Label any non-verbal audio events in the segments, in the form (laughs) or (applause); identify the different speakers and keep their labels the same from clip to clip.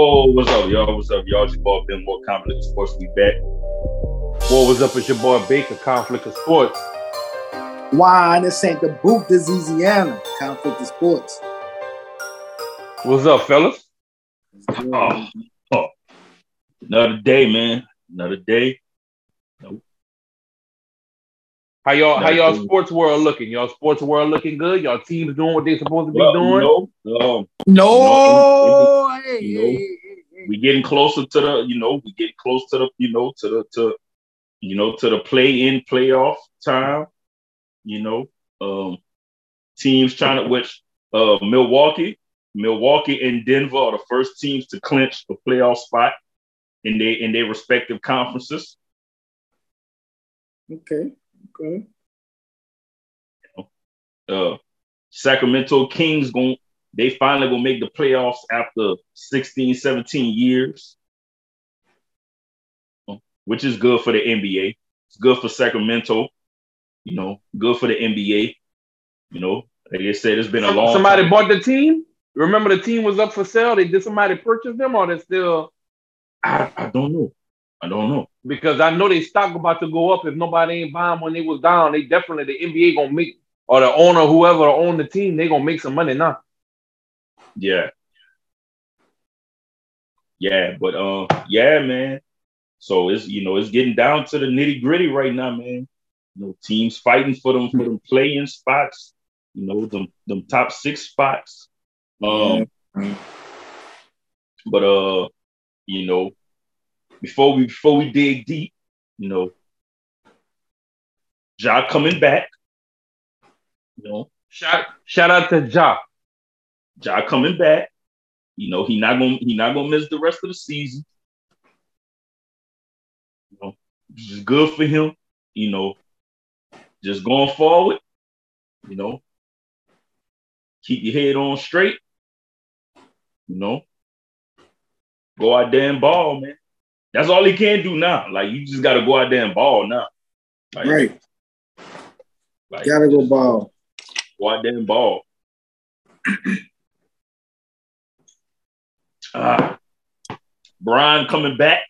Speaker 1: Whoa, what's up, y'all? What's up, y'all? It's your boy Ben Moore, Conflict of Sportz. We back.
Speaker 2: What was up? It's your boy Baker, Conflict of Sportz.
Speaker 3: Why this ain't the boot Louisiana, Conflict of Sportz.
Speaker 2: What's up, fellas?
Speaker 1: Oh, oh. Another day, man. Another day. Nope.
Speaker 2: How y'all? How y'all
Speaker 1: day.
Speaker 2: sports world looking? Y'all sports world looking good? Y'all teams doing what they supposed to be
Speaker 1: Well,
Speaker 2: doing?
Speaker 1: you know,
Speaker 3: No,
Speaker 1: You
Speaker 3: hey,
Speaker 1: you know,
Speaker 3: hey, hey, hey.
Speaker 1: we getting closer to the, you know, we getting close to the, you know, to the, to, you know, to the play-in playoff time. You know, um, teams trying to, which uh, Milwaukee, Milwaukee and Denver are the first teams to clinch a playoff spot in their in their respective conferences.
Speaker 3: Okay, okay.
Speaker 1: uh Sacramento Kings going they finally gonna make the playoffs after 16, 17 years. Which is good for the NBA. It's good for Sacramento, you know, good for the NBA. You know, like I said, it's been a long
Speaker 2: somebody
Speaker 1: time.
Speaker 2: bought the team. Remember the team was up for sale. They did somebody purchase them, or they still?
Speaker 1: I, I don't know. I don't know.
Speaker 2: Because I know they stock about to go up. If nobody ain't buying when they was down, they definitely the NBA gonna make or the owner, whoever own the team, they gonna make some money now.
Speaker 1: Yeah. Yeah, but uh yeah, man. So it's you know it's getting down to the nitty gritty right now, man. You know, teams fighting for them for them playing spots, you know, them them top six spots. Um but uh, you know, before we before we dig deep, you know, Ja coming back. You know,
Speaker 2: Shout shout out to Ja.
Speaker 1: Ja coming back. You know, he not gonna he not gonna miss the rest of the season. You know, is good for him. You know, just going forward. You know, keep your head on straight. You know, go out there and ball, man. That's all he can do now. Like you just gotta go out there and ball now. Like,
Speaker 3: Right,
Speaker 1: like,
Speaker 3: gotta go ball.
Speaker 1: Go out there and ball. (clears throat) Ah, Brian coming back.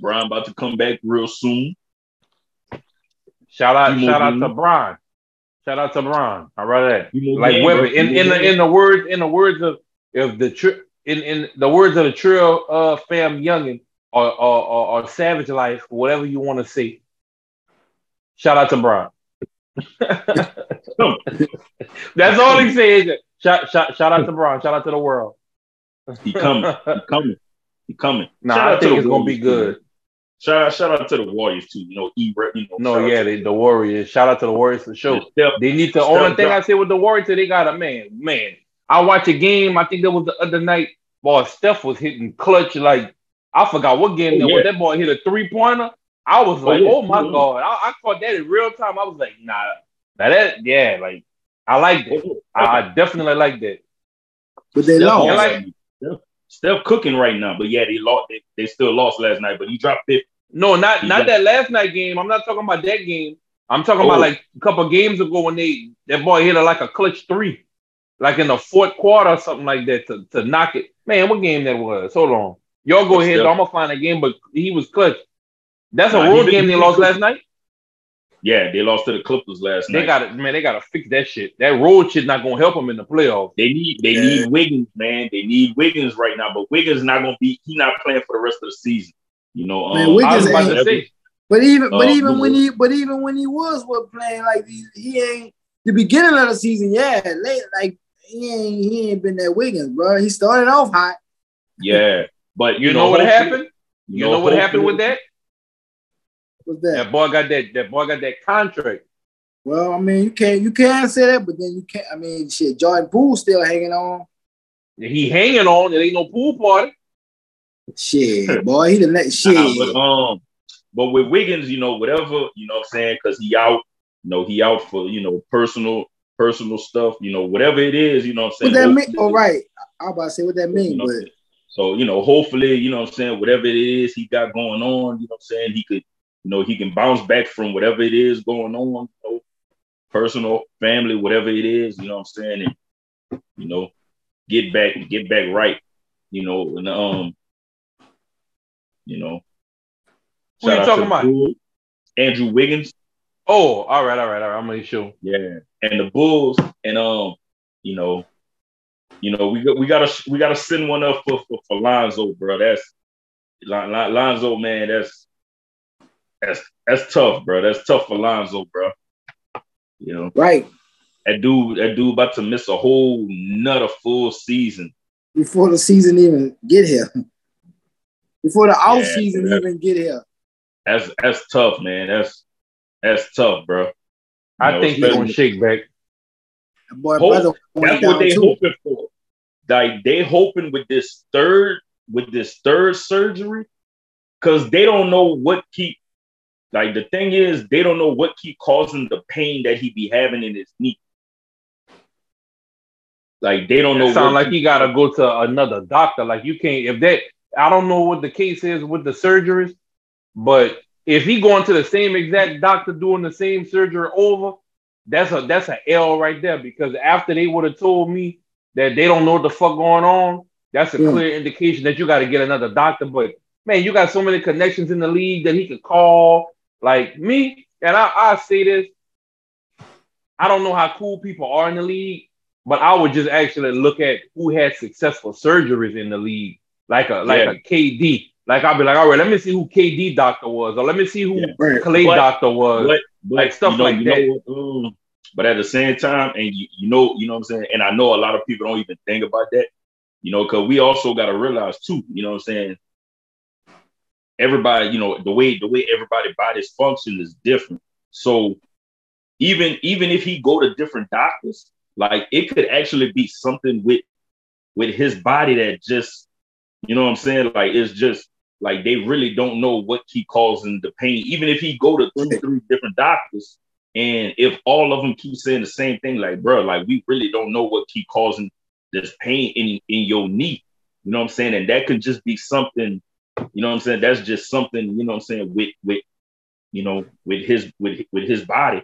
Speaker 1: Brian about to come back real soon.
Speaker 2: Shout out,
Speaker 1: Timo
Speaker 2: shout out
Speaker 1: Green.
Speaker 2: to Brian. Shout out to Brian. All right, that.
Speaker 1: Timo
Speaker 2: like
Speaker 1: Webbie.
Speaker 2: In in the in the words in the words of of the tri- in in the words of the Trill uh fam youngin or or, or or Savage Life, whatever you want to see. Shout out to Brian. (laughs) That's all he says. Shout, shout, shout out to Brian. Shout out to the world.
Speaker 1: he coming. He coming. He coming.
Speaker 2: Nah,
Speaker 1: Shout
Speaker 2: I
Speaker 1: out
Speaker 2: think
Speaker 1: the
Speaker 2: it's gonna be good.
Speaker 1: too. Shout out, shout out to the Warriors too. You know, E. You know,
Speaker 2: No, yeah,
Speaker 1: to-
Speaker 2: the, the Warriors. Shout out to the Warriors for sure.
Speaker 1: Steph-
Speaker 2: They need to.
Speaker 1: Steph
Speaker 2: only thing I
Speaker 1: Curry.
Speaker 2: say with the Warriors, they got a man, man. I watch a game. I think that was the other night. Boy, Steph was hitting clutch. Like I forgot what game
Speaker 1: Oh,
Speaker 2: that was.
Speaker 1: yeah.
Speaker 2: That boy hit a three pointer. I was like, oh,
Speaker 1: yeah.
Speaker 2: oh, my
Speaker 1: Yeah.
Speaker 2: god! I, I caught that in real time. I was like, nah, now that yeah, like I like that. Oh, I, I definitely like that.
Speaker 3: But they
Speaker 1: Steph
Speaker 3: lost.
Speaker 2: Yeah, like-
Speaker 1: Steph- Steph cooking right now, but yeah, they lost. They, they still lost last night, but he dropped 50.
Speaker 2: No, not
Speaker 1: He
Speaker 2: not
Speaker 1: got-
Speaker 2: that last night game. I'm not talking about that game. I'm talking about
Speaker 1: Oh.
Speaker 2: like a couple of games ago when they that boy hit a, like a clutch three, like in the fourth quarter or something like that to, to knock it. Man, what game that was? Hold on. Y'all go
Speaker 1: That's
Speaker 2: ahead.
Speaker 1: still-
Speaker 2: I'm gonna find a game, but he was clutch. That's a
Speaker 1: Nah,
Speaker 2: road game they lost
Speaker 1: clutch.
Speaker 2: last night.
Speaker 1: Yeah, they lost to the Clippers last
Speaker 2: They
Speaker 1: night.
Speaker 2: They got it, man. They gotta fix that shit. That road shit not gonna help them in the playoffs.
Speaker 1: They need they
Speaker 3: Yeah.
Speaker 1: need Wiggins, man. They need Wiggins right now, but Wiggins not gonna be. He not playing for the rest of the season. You know,
Speaker 3: Man,
Speaker 1: um,
Speaker 3: Wiggins
Speaker 2: I was about to
Speaker 3: ain't-
Speaker 2: say.
Speaker 3: But even but
Speaker 1: Uh,
Speaker 3: even when he but even when he was what playing like he, he ain't the beginning of the season, yeah, late like he ain't he ain't been that Wiggins, bro. He started off hot.
Speaker 1: yeah, but
Speaker 2: You know what happened? You know what happened with that?
Speaker 3: What's that?
Speaker 2: That boy got that. That boy got that contract.
Speaker 3: Well, I mean, you can't you can't say that, but then you can't. I mean, shit, Jordan Poole still hanging on.
Speaker 2: He hanging on. There ain't no pool party.
Speaker 3: Shit, (laughs) boy, he the next shit.
Speaker 1: Nah, but um, but with Wiggins, you know, whatever, you know, what I'm saying, because he out, you know, he out for you know personal personal stuff, you know, whatever it is, you know, what I'm saying.
Speaker 3: what
Speaker 1: saying.
Speaker 3: that mean?
Speaker 1: hopefully-
Speaker 3: Oh, right. I was about to say what that
Speaker 1: You
Speaker 3: mean,
Speaker 1: know,
Speaker 3: but
Speaker 1: so you know, hopefully, you know what I'm saying, whatever it is he got going on, you know what I'm saying, he could, you know, he can bounce back from whatever it is going on, you know, personal, family, whatever it is, you know what I'm saying, and you know, get back, get back right. You know, and um, you know,
Speaker 2: Who you talking about?
Speaker 1: Bulls. Andrew Wiggins,
Speaker 2: Oh, all right, all right, all right. I'm gonna show.
Speaker 1: yeah, and the Bulls, and um, you know, you know, we got we gotta we gotta send one up for for, for Lonzo, bro. That's Lon- Lon- Lonzo, man. That's that's that's tough, bro. That's tough for Lonzo, bro. You know,
Speaker 3: Right.
Speaker 1: that dude, that dude about to miss a whole nother full season.
Speaker 3: Before the season even get here. Before the off season
Speaker 1: yeah.
Speaker 3: even get here.
Speaker 1: That's that's tough, man. That's that's tough, bro. You
Speaker 2: I
Speaker 1: know,
Speaker 2: think he's
Speaker 1: especially-
Speaker 2: gonna shake back.
Speaker 3: That boy
Speaker 1: Hope-
Speaker 3: brother
Speaker 1: That's what they
Speaker 3: too.
Speaker 1: hoping for. Like they hoping with this third with this third surgery, because they don't know what keep. Like the thing is, they don't know what keep causing the pain that he be having in his knee. Like they don't know.
Speaker 2: It sound like he gotta go to another doctor. Like you can't if that I don't know what the case is with the surgeries, but if he going to the same exact doctor doing the same surgery over, that's a that's a L right there. Because after they would have told me that they don't know what the fuck going on, that's a
Speaker 3: Yeah.
Speaker 2: clear indication that you got to get another doctor. But man, you got so many connections in the league that he could call. Like me, and I, I say this, I don't know how cool people are in the league, but I would just actually look at who had successful surgeries in the league, like a like
Speaker 1: Yeah.
Speaker 2: a KD. Like I'll be like, all right, let me see who KD doctor was, or let me see who
Speaker 1: Yeah.
Speaker 3: Right.
Speaker 2: Clay
Speaker 1: But-
Speaker 2: doctor was.
Speaker 1: But, but
Speaker 2: Like, stuff
Speaker 1: you know,
Speaker 2: like
Speaker 1: you
Speaker 2: that.
Speaker 1: what, um, but at the same time, and you, you know, you know what I'm saying, and I know a lot of people don't even think about that, you know, because we also got to realize too, you know what I'm saying. Everybody, you know, the way the way everybody bodies function is different. So even even if he go to different doctors, like it could actually be something with with his body that just, you know what I'm saying, like it's just like they really don't know what keep causing the pain. Even if he go to two, three different doctors, and if all of them keep saying the same thing, like bro, like we really don't know what keep causing this pain in in your knee. You know what I'm saying? And that could just be something. You know what I'm saying? That's just something. You know what I'm saying? With with you know with his with with his body.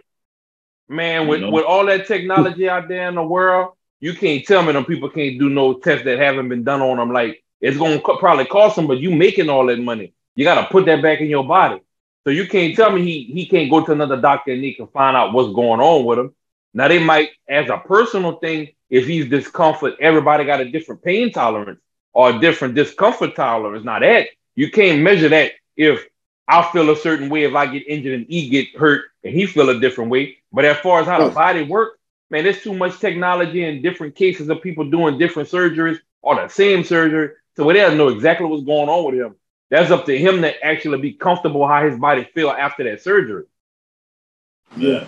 Speaker 2: Man,
Speaker 1: You
Speaker 2: with,
Speaker 1: know?
Speaker 2: with all that technology out there in the world, you can't tell me them people can't do no tests that haven't been done on them. Like it's gonna co- probably cost him, but you making all that money, you gotta put that back in your body. So you can't tell me he he can't go to another doctor and he can find out what's going on with him. Now they might, as a personal thing, if he's discomfort, everybody got a different pain tolerance or a different discomfort tolerance. Now that you can't measure that if I feel a certain way if I get injured and he get hurt and he feel a different way. But as far as how the body works, man, there's too much technology and different cases of people doing different surgeries or the same surgery. So we don't know exactly what's going on with him. That's up to him to actually be comfortable how his body feel after that surgery.
Speaker 1: Yeah.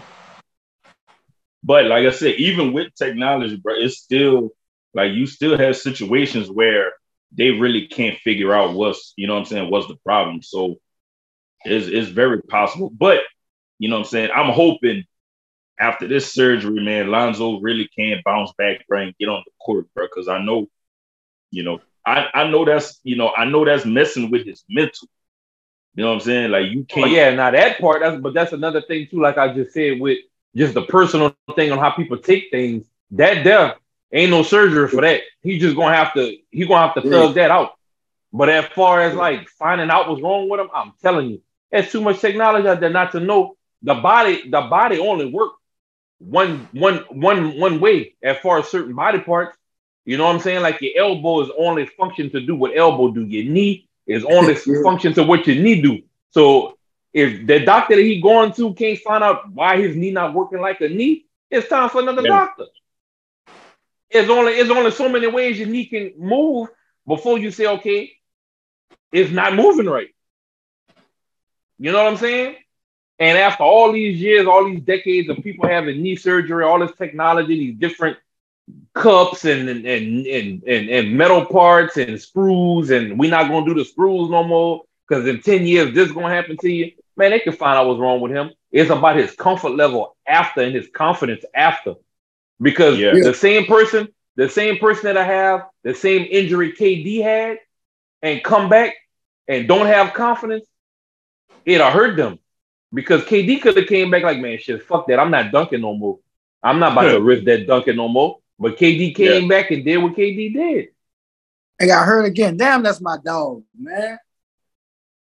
Speaker 1: But like I said, even with technology, bro, it's still like you still have situations where they really can't figure out what's, you know what I'm saying, what's the problem. So it's, it's very possible. But, you know what I'm saying, I'm hoping after this surgery, man, Lonzo really can bounce back, bro, and get on the court, bro. Cause I know, you know, I, I know that's, you know, I know that's messing with his mental. You know what I'm saying? Like you
Speaker 2: Oh,
Speaker 1: can't
Speaker 2: yeah, now that part, that's but that's another thing too, like I just said, with just the personal thing on how people take things. That death ain't no surgery for that. He just gonna have to he gonna have to thug that out. But as far as like finding out what's wrong with him, I'm telling you, there's too much technology out there not to know. The body, the body only work one one one one way as far as certain body parts. You know what I'm saying? Like your elbow is only function to do what elbow do. Your knee is only (laughs) function to what your knee do. So if the doctor that he going to can't find out why his knee not working like a knee, it's time for another
Speaker 1: Yeah.
Speaker 2: doctor. It's only it's only so many ways your knee can move before you say, okay, it's not moving right. You know what I'm saying? And after all these years, all these decades of people having knee surgery, all this technology, these different cups and and and and, and, and metal parts and screws, and we're not gonna do the screws no more because in 10 years this is gonna happen to you. Man, they can find out what's wrong with him. It's about his comfort level after and his confidence after. Because
Speaker 1: Yeah.
Speaker 2: the same person, the same person that I have, the same injury KD had, and come back and don't have confidence, it'll hurt them. Because KD could have came back like, man, shit, fuck that. I'm not dunking no more. I'm not about to (laughs) risk that dunking no more. But KD came back and did what KD did.
Speaker 3: and got hurt again. Damn, that's my dog, man.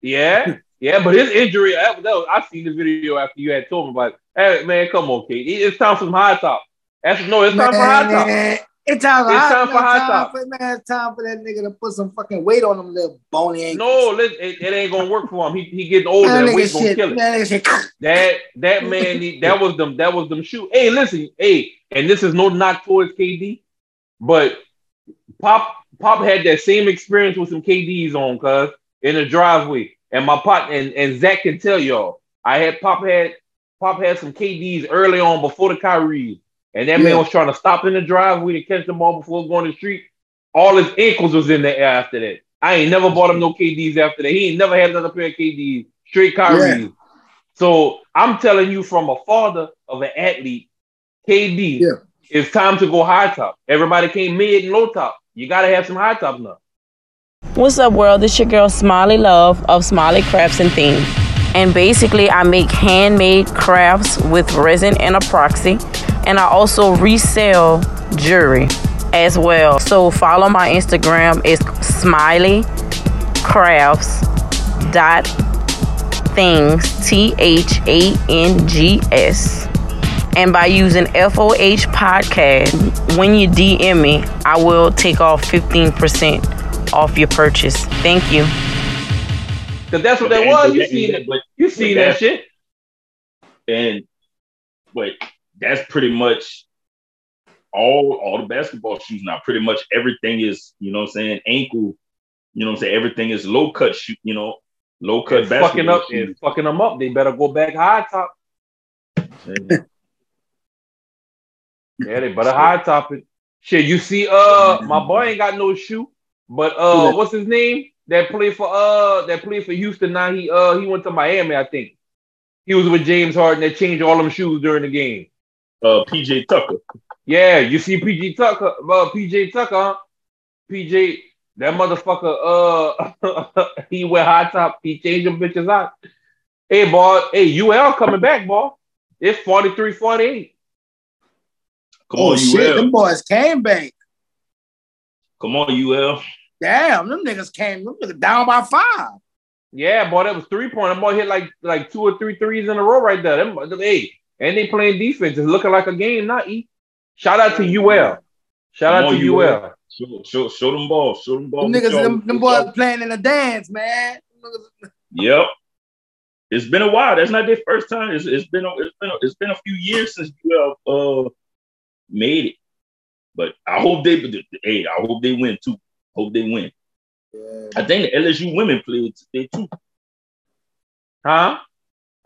Speaker 2: Yeah, (laughs) yeah, but his injury, that, that was, I seen the video after you had told me about. Hey, man, come on, Kate. It's time for some high top. That's no, it's time
Speaker 3: man,
Speaker 2: for high top.
Speaker 3: It's time for
Speaker 2: It's
Speaker 3: high,
Speaker 2: time for high top.
Speaker 3: For, man, it's time for that nigga to put some fucking weight on them little bony ankles.
Speaker 2: No, it, it ain't gonna work for him. He he getting older.
Speaker 3: that
Speaker 2: That weight's gonna kill it.
Speaker 3: That.
Speaker 2: That man, need, that was them. That was them shoot. Hey, listen, hey, and this is no knock towards KD, but Pop Pop had that same experience with some KDs on, cuz in the driveway. And my pot and, and Zach can tell y'all, I had Pop had Pop had some KDs early on before the Kyrie, and that man was trying to stop in the driveway to catch the ball before going to the street. All his ankles was in the air after that. I ain't never bought him no KDs after that. He ain't never had another pair of KDs. Straight Kyrie. So I'm telling you from a father of an athlete, KD,
Speaker 3: Yeah.
Speaker 2: it's time to go high top. Everybody came mid and low top. You gotta have some high top now.
Speaker 4: What's up, world? It's your girl Smiley Love of Smiley Crafts and Things. And basically, I make handmade crafts with resin and epoxy. And I also resell jewelry as well. So follow my Instagram. It's Smiley Crafts dot things T H A N G S. And by using FOH podcast, when you DM me, I will take off 15% off your purchase. Thank you.
Speaker 2: Cause that's what that was. You
Speaker 1: and-
Speaker 2: seen it. You seen that shit.
Speaker 1: and but that's pretty much all all the basketball shoes now. Pretty much everything is, you know what I'm saying, ankle, you know what I'm saying? Everything is low cut shoe, you know, low cut
Speaker 2: It's fucking up.
Speaker 1: shoes.
Speaker 2: It's fucking them up. They better go back high top. (laughs) Yeah, they better high top it. Shit, you see, uh, my boy ain't got no shoe, but uh, what's his name? That played for uh, that played for Houston. Now he uh, he went to Miami, I think. He was with James Harden. That changed all them shoes during the game.
Speaker 1: Uh PJ Tucker.
Speaker 2: Yeah, you see PJ Tucker, uh, PJ Tucker. PJ, that motherfucker, uh, (laughs) he wear high top. He changed them bitches out. Hey, boy, hey, UL coming back, boy. It's 43 48.
Speaker 1: Come
Speaker 3: Oh
Speaker 1: on,
Speaker 3: shit,
Speaker 1: UL.
Speaker 3: them boys came back.
Speaker 1: Come on, UL.
Speaker 3: Damn, them niggas came. Them niggas down by five.
Speaker 2: Yeah, boy, that was three point. That boy hit like like two or three threes in a row right there. Them, them- hey, and they playing defense. It's looking like a game, not E. Shout out to UL. Shout out to UL.
Speaker 1: UL. Show, show, show them ball. Show them ball.
Speaker 3: Them niggas,
Speaker 1: y'all-
Speaker 3: them, them boys
Speaker 1: y'all.
Speaker 3: playing in the dance, man.
Speaker 1: Yep. It's been a while. That's not their first time. It's, it's been a, it's been a, it's been a few years since UL uh made it. But I hope they hey, I hope they win too. Hope they win. I think the LSU women played today too.
Speaker 2: Huh?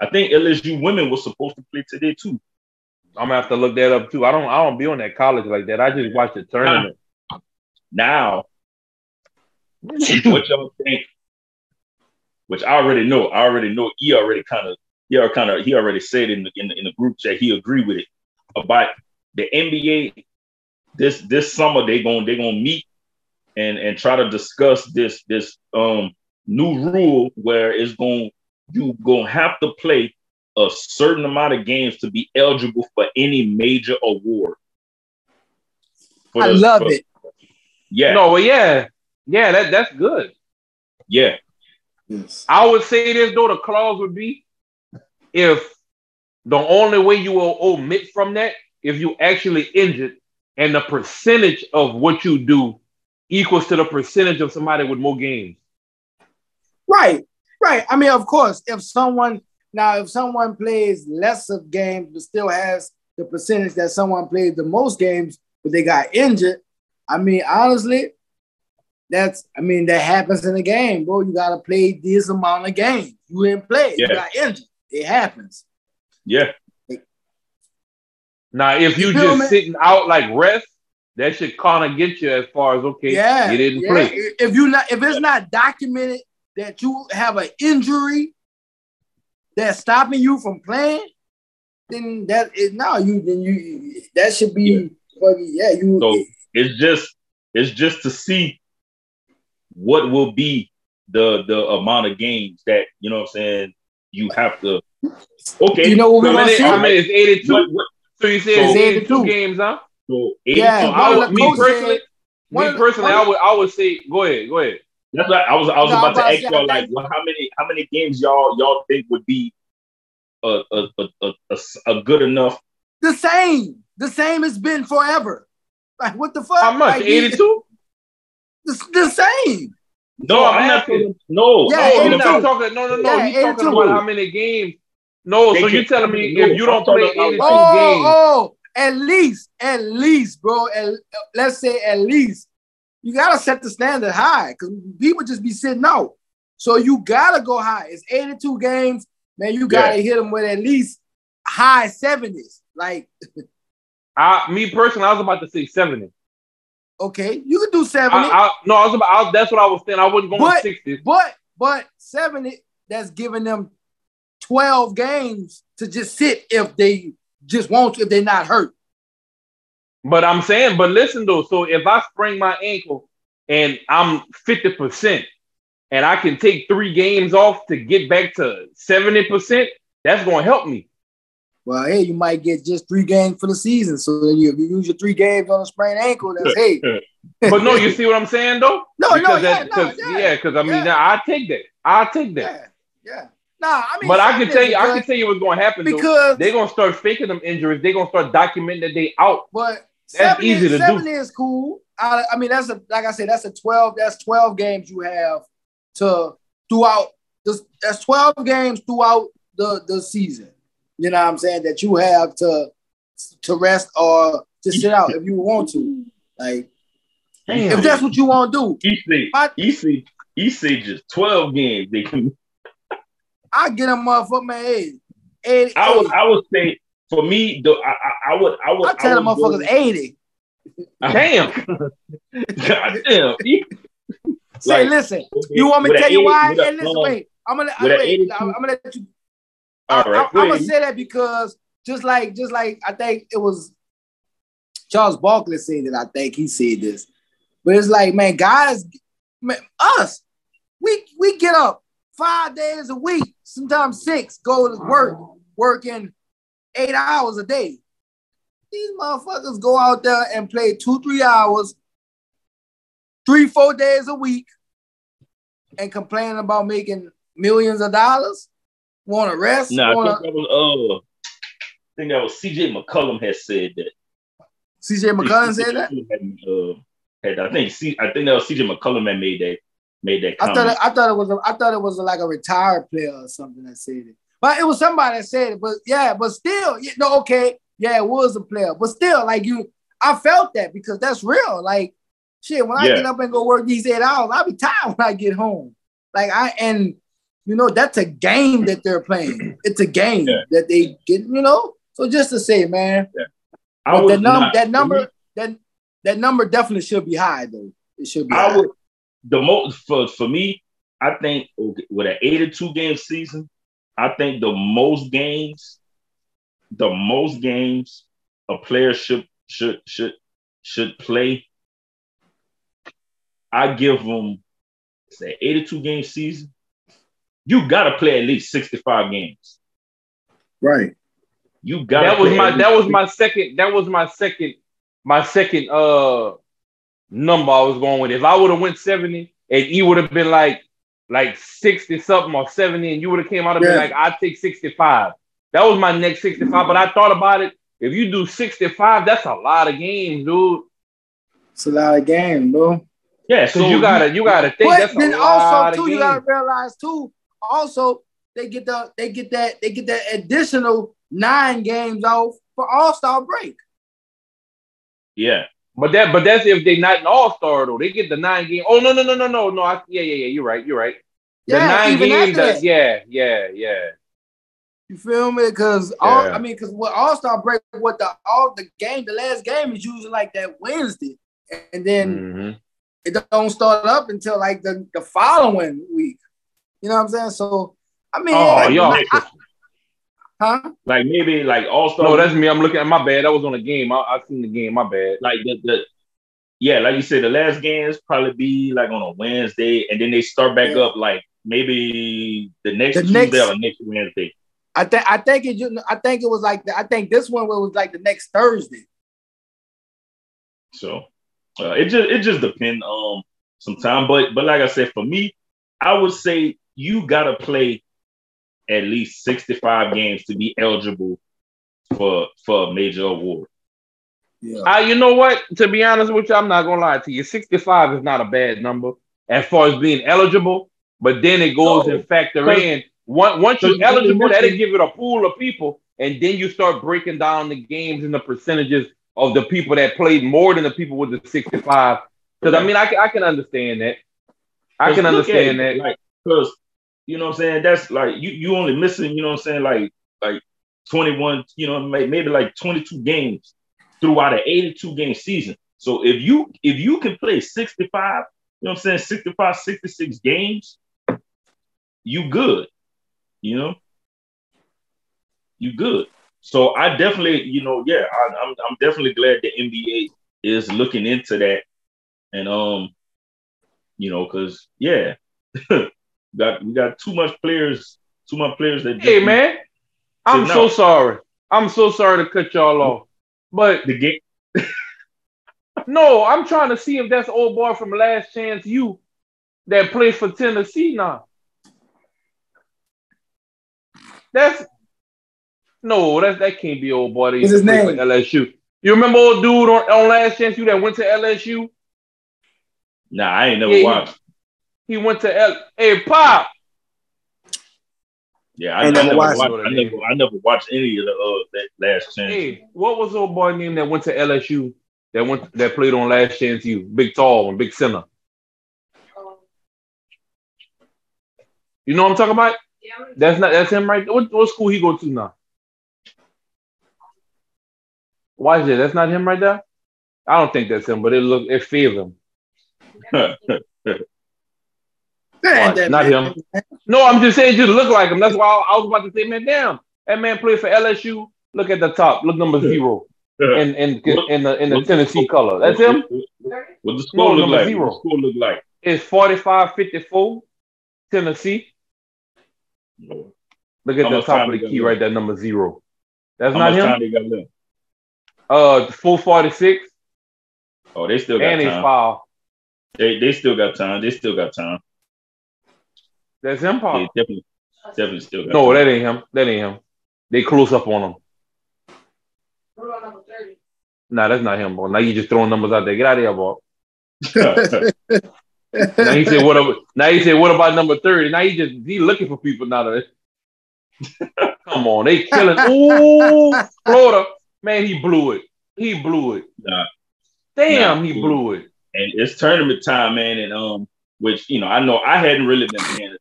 Speaker 1: I think LSU women was supposed to play today too.
Speaker 2: I'm gonna have to look that up too. I don't I don't be on that college like that. I just watch the tournament.
Speaker 1: Now, what y'all think? Which I already know. I already know. He already kind of he already kind of he already said in the, in the in the group chat he agreed with it about the NBA. This this summer they going they gonna meet and and try to discuss this this um new rule where it's going you gonna have to play a certain amount of games to be eligible for any major award. For
Speaker 3: I
Speaker 1: the-
Speaker 3: love
Speaker 1: for-
Speaker 3: it.
Speaker 1: Yeah,
Speaker 2: No, well, yeah, yeah, that that's good.
Speaker 1: yeah.
Speaker 3: Yes.
Speaker 2: I would say this though, the clause would be if the only way you will omit from that if you actually injured and the percentage of what you do equals to the percentage of somebody with more games.
Speaker 3: Right, right. I mean, of course, if someone now, if someone plays less of games but still has the percentage that someone played the most games, but they got injured, I mean, honestly, that's I mean, that happens in a game, bro. You gotta play this amount of games. You didn't play, you got injured. It happens.
Speaker 1: Yeah,
Speaker 2: Now, if you
Speaker 3: You
Speaker 2: just
Speaker 3: me?
Speaker 2: sitting out like rest, that should kind of get you as far as okay,
Speaker 3: Yeah,
Speaker 2: you didn't
Speaker 3: yeah.
Speaker 2: play.
Speaker 3: If you not, if it's not documented that you have an injury that's stopping you from playing, then that is no, you then you that should be fucking yeah. You
Speaker 1: So it's just it's just to see what will be the the amount of games that you know what I'm saying you have to okay
Speaker 3: You know what we
Speaker 2: How
Speaker 3: gonna
Speaker 2: many,
Speaker 3: see?
Speaker 2: how many is 82?
Speaker 1: what, what,
Speaker 2: So you said
Speaker 1: So-
Speaker 2: it's 82
Speaker 3: 82.
Speaker 2: games, huh?
Speaker 1: so 80
Speaker 3: Yeah,
Speaker 2: So I would, me personally, Me personally, I would I would say go ahead, go ahead.
Speaker 1: That's what I was. I was
Speaker 3: No,
Speaker 1: about to
Speaker 3: about to
Speaker 1: ask y'all like, well, how many how many games y'all y'all think would be a a a, a, a, a good enough?
Speaker 3: the same. The same has been forever. Like what the fuck?
Speaker 2: How much?
Speaker 3: Like,
Speaker 2: Eighty two?
Speaker 3: The, the same.
Speaker 1: No,
Speaker 2: No,
Speaker 1: I'm
Speaker 2: I'm
Speaker 1: not.
Speaker 2: asking-
Speaker 1: talking- No,
Speaker 3: Yeah,
Speaker 2: No,
Speaker 1: talking
Speaker 2: he's not talking. No, no, no.
Speaker 3: Yeah,
Speaker 2: he's talking
Speaker 3: 82.
Speaker 2: about how many games. No,
Speaker 1: They
Speaker 2: so
Speaker 1: you're
Speaker 2: telling me
Speaker 1: no,
Speaker 2: if you don't
Speaker 1: I'm
Speaker 2: play
Speaker 1: about-
Speaker 2: eighty two
Speaker 3: oh, oh,
Speaker 2: games,
Speaker 3: oh, at least, at least, bro. At, let's say at least. You gotta set the standard high because people just be sitting out. So you gotta go high. It's 82 games, man. You gotta hit them with at least high 70s. Like, (laughs)
Speaker 2: I, me personally, I was about to say seventy.
Speaker 3: okay, you can do 70,
Speaker 2: I, I, no, I was about. I, that's what I was saying. I wasn't going
Speaker 3: But-
Speaker 2: sixty.
Speaker 3: but but 70, that's giving them 12 games to just sit if they just want to, if they're not hurt.
Speaker 2: But I'm saying, but listen though. So if I sprain my ankle and I'm fifty percent, and I can take three games off to get back to seventy percent, that's going to help me.
Speaker 3: Well, hey, you might get just three games for the season. So then you, if you use your three games on a sprained ankle, that's hey. (laughs)
Speaker 2: But no, you see what I'm saying though? (laughs)
Speaker 3: No, no,
Speaker 2: Because
Speaker 3: yeah,
Speaker 2: that-
Speaker 3: no, yeah,
Speaker 2: yeah, because I mean,
Speaker 3: yeah.
Speaker 2: I take that. I take that.
Speaker 3: Yeah, yeah. Nah, I mean,
Speaker 2: But I can tell you, I can tell you what's going to happen. Though.
Speaker 3: because
Speaker 2: They're gonna start faking them injuries. They're gonna start documenting that they out.
Speaker 3: but
Speaker 2: That's
Speaker 3: 70,
Speaker 2: easy to do.
Speaker 3: is cool. I, I mean, that's a like I said, that's a 12, that's 12 games you have to throughout this that's 12 games throughout the, the season. You know what I'm saying? That you have to to rest or to sit out if you want to. Like
Speaker 2: Damn.
Speaker 3: if that's what you want to do.
Speaker 1: He say,
Speaker 3: I-
Speaker 1: he say, just twelve games. They can.
Speaker 3: I get a motherfucker, man. Hey, 80,
Speaker 1: I would, I would say for me, though, I, I, I would, I would,
Speaker 3: I tell the
Speaker 1: would go-
Speaker 3: motherfuckers 80. (laughs)
Speaker 2: Damn.
Speaker 1: God damn. (laughs)
Speaker 3: Say,
Speaker 1: Like,
Speaker 3: listen, you want me to tell you why? Hey, listen, wait. I'm gonna
Speaker 1: with a
Speaker 3: wait,
Speaker 1: 82
Speaker 3: I'm, I'm gonna let you
Speaker 1: All
Speaker 3: I,
Speaker 1: right,
Speaker 3: am gonna say that because just like just like I think it was Charles Barkley said it. I think he said this, but it's like man, guys, man, us, we we get up five days a week, sometimes six, go to work, working eight hours a day. These motherfuckers go out there and play two, three hours, three, four days a week, and complain about making millions of dollars. Want to rest?
Speaker 1: Nah, I
Speaker 3: wanna,
Speaker 1: think that was uh, I think that was C.J. McCollum has said that.
Speaker 3: CJ McCollum said that.
Speaker 1: Had, uh, had, I think C, I think that was C.J. McCollum that made that made that
Speaker 3: I
Speaker 1: comment.
Speaker 3: thought it, I thought it was a, I thought it was like a retired player or something that said it. But it was somebody that said it. But yeah, but still, you know, okay, yeah, it was a player. But still, like you, I felt that because that's real. Like shit, when I
Speaker 1: Yeah.
Speaker 3: get up and go work these eight hours, I'll be tired when I get home. Like I and you know that's a game that they're playing. It's a game
Speaker 1: Yeah.
Speaker 3: that they get. You know, so just to say, man,
Speaker 1: I
Speaker 3: but
Speaker 1: would
Speaker 3: that, num-
Speaker 1: not-
Speaker 3: that number that that number definitely should be high though. It should be.
Speaker 1: I
Speaker 3: high.
Speaker 1: would the most for for me. I think okay, with an eight or two game season, I think the most games, the most games a player should should should should play. I give them say 82 game season. You got to play at least 65 games.
Speaker 3: right.
Speaker 1: You got
Speaker 2: that was my that was my second that was my second my second uh number I was going with. If I would have went 70 and you would have been like like 60 something or 70 and you would have came out and
Speaker 3: Yeah.
Speaker 2: been like I'd take 65. That was my next 65. But I thought about it. If you do 65, that's a lot of games, dude.
Speaker 3: It's a lot of games, bro.
Speaker 1: yeah.
Speaker 2: So
Speaker 1: So
Speaker 2: you gotta you gotta think
Speaker 3: But
Speaker 2: that's a
Speaker 3: then
Speaker 2: lot
Speaker 3: also
Speaker 2: of
Speaker 3: too, you gotta realize too. Also, they get the they get that they get that additional nine games off for All Star break.
Speaker 1: yeah.
Speaker 2: But that, but that's if they're not an all star though. They get the nine game. Oh no, no, no, no, no, no. I, yeah, yeah, yeah. You're right. You're right. The
Speaker 3: Yeah,
Speaker 2: nine
Speaker 3: even
Speaker 2: games.
Speaker 3: after
Speaker 2: That,
Speaker 3: that.
Speaker 2: yeah, yeah, yeah.
Speaker 3: You feel me? Because all
Speaker 2: Yeah.
Speaker 3: I mean, because what All Star break, what the all the game, the last game is usually like that Wednesday, and then
Speaker 2: Mhm.
Speaker 3: it don't start up until like the, the following week. You know what I'm saying? So I mean,
Speaker 2: Oh,
Speaker 3: I-
Speaker 2: y'all.
Speaker 3: I- huh?
Speaker 1: Like maybe like all star.
Speaker 2: No, that's me. I'm looking at my bad. That was on the game. I, I seen the game. My bad.
Speaker 1: like the, the yeah, like you said, the last games probably be like on a Wednesday, and then they start back
Speaker 3: Yeah.
Speaker 1: up like maybe the next
Speaker 3: The
Speaker 1: Tuesday
Speaker 3: next-
Speaker 1: or next Wednesday.
Speaker 3: I think I think it. I think it was like the, I think this one was like the next Thursday.
Speaker 1: So Uh, it just it just depends um sometime. But but like I said, for me, I would say you gotta play at least 65 games to be eligible for for a major award.
Speaker 2: Yeah. Uh, you know what? To be honest with you, I'm not gonna lie to you. 65 is not a bad number as far as being eligible, but then it goes no. and factor in once, once you're eligible, that'll give it a pool of people, and then you start breaking down the games and the percentages of the people that played more than the people with the 65. Because I mean, I, I can understand that. I can understand that.
Speaker 1: Like, because you know what I'm saying? That's like you you only missing, you know what I'm saying, like like 21, you know, maybe like 22 games throughout an 82 game season. So if you if you can play 65, you know what I'm saying, 65, 66 games, you good. You know, you good. So I definitely, you know, yeah, I, I'm, I'm definitely glad the NBA is looking into that, and um, you know, cause yeah, (laughs) got we got too much players, too much players that.
Speaker 2: Hey man, I'm so sorry. I'm so sorry to cut y'all off, but
Speaker 1: the game. (laughs)
Speaker 2: no, I'm trying to see if that's old boy from Last Chance U that plays for Tennessee now. That's no, that that can't be old boy.
Speaker 3: What's his name?
Speaker 2: LSU. You remember old dude on, on Last Chance U that went to LSU?
Speaker 1: Nah, I ain't never yeah, watched.
Speaker 2: He, he, went to L. Hey, Pop.
Speaker 1: Yeah, I, I, never, watched. watched I never, I never watched any of the uh, that Last Chance.
Speaker 2: Hey, what was old boy name that went to LSU? That went that played on Last Chance U? big tall one, big center. You know what I'm talking about? Yeah. That's not that's him right. What, what school he go to now? Why is it? That's not him right there. I don't think that's him, but it look it feels him. (laughs) (laughs) not him. No, I'm just saying, just look like him. That's why I, was about to say, man, damn, that man played for LSU. Look at the top. Look number zero. in in in the in the Tennessee color. That's him.
Speaker 1: What the score no, look like? Zero. What the score look like?
Speaker 2: It's 45-54, Tennessee. Look at How the top of the key right there, number zero. That's How not him. Uh, full forty six.
Speaker 1: Oh, they still got and time. foul. They they still got time. They still got time.
Speaker 2: That's him, Paul.
Speaker 1: Yeah, definitely, definitely still got.
Speaker 2: No, time. that ain't him. That ain't him. They close up on him.
Speaker 3: What about number thirty?
Speaker 2: Nah, that's not him, boy. Now you just throwing numbers out there. Get out of here, boy. (laughs) now he said, "What about?" Now he said, "What about number 30? Now he just he looking for people now. That (laughs) come on, they killing. Ooh, Florida man, he blew it. He blew it. Nah, Damn, nah, he blew it.
Speaker 1: And it's tournament time, man. And um, which you know, I know I hadn't really been paying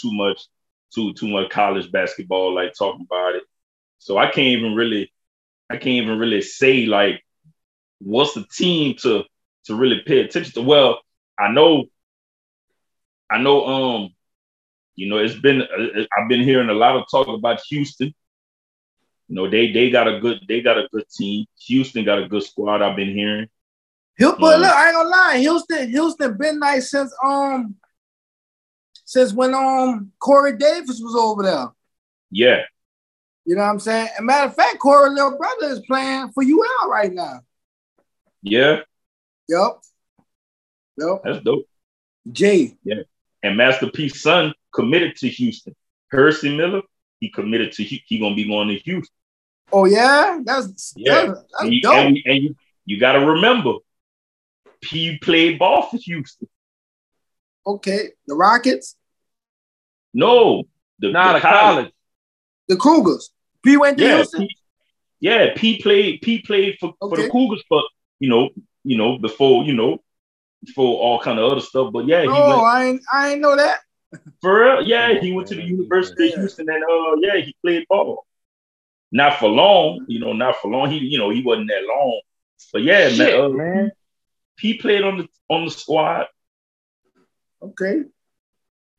Speaker 1: too much, too too much college basketball, like talking about it. So I can't even really, I can't even really say like, what's the team to to really pay attention to. Well, I know, I know. Um, you know, it's been uh, I've been hearing a lot of talk about Houston. You know, they they got a good they got a good team. Houston got a good squad. I've been hearing.
Speaker 3: But um, look, I ain't gonna lie, Houston Houston been nice since um since when um Corey Davis was over there.
Speaker 1: Yeah.
Speaker 3: You know what I'm saying? And matter of fact, Corey little brother is playing for UL right now.
Speaker 1: Yeah.
Speaker 3: Yep. Yep.
Speaker 1: That's dope.
Speaker 3: Jay.
Speaker 1: Yeah. And Master P's son committed to Houston. Percy Miller, he committed to he gonna be going to Houston.
Speaker 3: Oh yeah, that's yeah. That's, that's
Speaker 1: and, you, and, and, you, you got to remember, P played ball for Houston.
Speaker 3: Okay, the Rockets.
Speaker 1: No,
Speaker 2: the, not the college. college.
Speaker 3: The Cougars. P went to yeah, Houston.
Speaker 1: P, yeah, P played. P played for, okay. for the Cougars, but you know, you know, before you know, before all kind of other stuff. But yeah,
Speaker 3: he oh, went, I ain't, I ain't know that.
Speaker 1: For real, yeah, he went to the University yeah. of Houston, and uh, yeah, he played ball. Not for long, you know, not for long. He, you know, he wasn't that long. But yeah, Shit, man, uh, man, he played on the on the squad.
Speaker 3: Okay.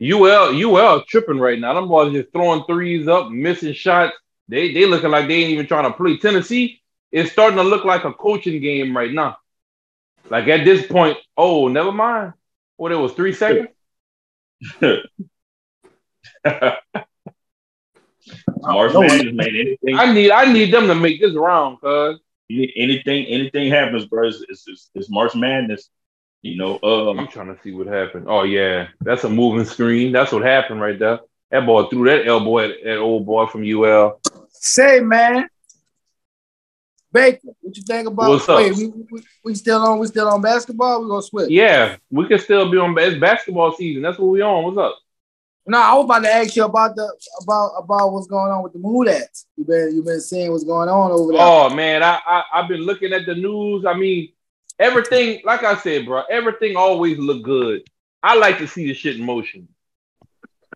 Speaker 2: UL UL tripping right now. Them boys just throwing threes up, missing shots. They they looking like they ain't even trying to play. Tennessee is starting to look like a coaching game right now. Like at this point, oh, never mind. What it was three seconds.
Speaker 1: March Madness made anything.
Speaker 2: I need I need them to make this round, cuz.
Speaker 1: anything anything happens, bro. It's, it's, it's March Madness. You know, um,
Speaker 2: I'm trying to see what happened. Oh yeah, that's a moving screen. That's what happened right there. That boy threw that elbow at that old boy from UL.
Speaker 3: Say, man, Baker, what you think about?
Speaker 2: What's up?
Speaker 3: Wait, we, we, we still on? We still on basketball? We gonna switch?
Speaker 2: Yeah, we can still be on. It's basketball season. That's what we on. What's up?
Speaker 3: No, I was about to ask you about the about about what's going on with the mood ats. You been you been seeing what's going on over there?
Speaker 2: Oh man, I, I I've been looking at the news. I mean, everything. Like I said, bro, everything always look good. I like to see the shit in motion.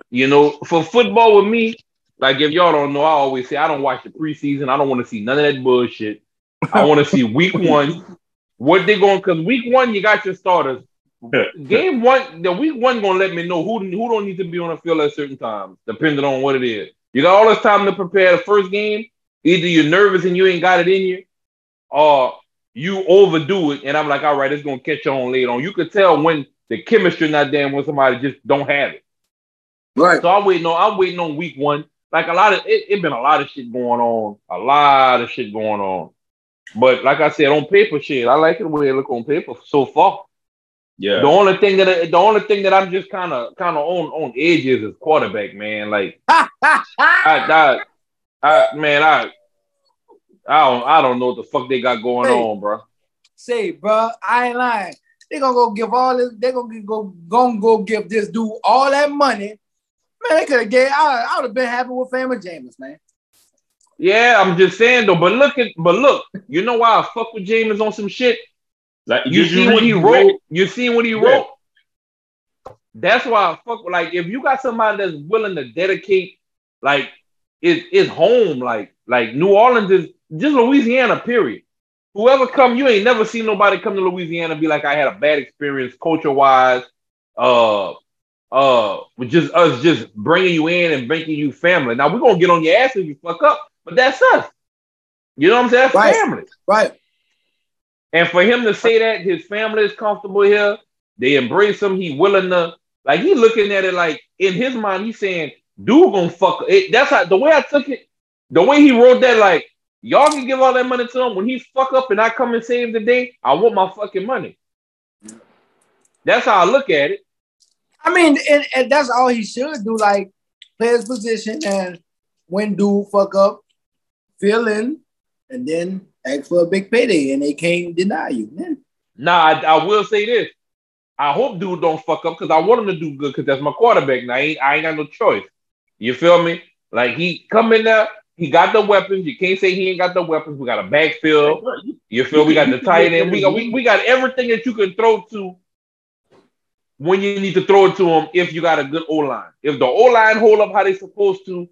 Speaker 2: You know, for football with me, like if y'all don't know, I always say I don't watch the preseason. I don't want to see none of that bullshit. I want to see week (laughs) one. What they going? Because week one, you got your starters. (laughs) Game one, the week one gonna let me know who who don't need to be on the field at certain times, depending on what it is. You got all this time to prepare the first game. Either you're nervous and you ain't got it in you, or you overdo it. And I'm like, all right, it's gonna catch on later on. You could tell when the chemistry not there, when somebody just don't have it.
Speaker 3: right.
Speaker 2: So I'm waiting on I'm waiting on week one. Like a lot of it, it been a lot of shit going on, a lot of shit going on. But like I said, on paper, shit, I like it the way it look on paper so far.
Speaker 1: yeah.
Speaker 2: The only thing that the only thing that I'm just kind of kind of on on edges is quarterback, man. Like (laughs) I, I, I man, I I don't I don't know what the fuck they got going
Speaker 3: Hey.
Speaker 2: on, bro.
Speaker 3: Say, bro, I ain't lying. They gonna go give all this. They gonna go gonna go give this dude all that money. Man, they could have gave. I, I would have been happy with Famous Jameis, man.
Speaker 2: Yeah, I'm just saying though. But look at but look, you know why I fuck with Jameis on some shit.
Speaker 1: Like
Speaker 2: You
Speaker 1: did
Speaker 2: see what he wrote. You see what he
Speaker 1: Yeah.
Speaker 2: wrote. That's why I fuck with like if you got somebody that's willing to dedicate like it is home like like New Orleans is just Louisiana period. Whoever come, you ain't never seen nobody come to Louisiana be like I had a bad experience culture wise. Uh, uh, with just us just bringing you in and making you family. Now we're gonna get on your ass if you fuck up, but that's us. You know what I'm saying? That's
Speaker 3: Right.
Speaker 2: family.
Speaker 3: Right.
Speaker 2: And for him to say that his family is comfortable here, they embrace him, he willing to like he looking at it like in his mind, he's saying, dude gonna fuck it. That's how the way I took it, the way he wrote that, like, y'all can give all that money to him. When he fuck up and I come and save the day, I want my fucking money. That's how I look at it.
Speaker 3: I mean, and, and that's all he should do. Like play his position, and when dude fuck up, fill in, and then ask for a big payday, and they can't deny you. Man.
Speaker 2: Now I, I will say this. I hope dude don't fuck up because I want him to do good because that's my quarterback. Now I ain't, I ain't got no choice. You feel me? Like he come in there, he got the weapons. You can't say he ain't got the weapons. We got a backfield. You feel we got the tight end. We got we, we got everything that you can throw to when you need to throw it to him if you got a good O line. If the O line hold up how they supposed to,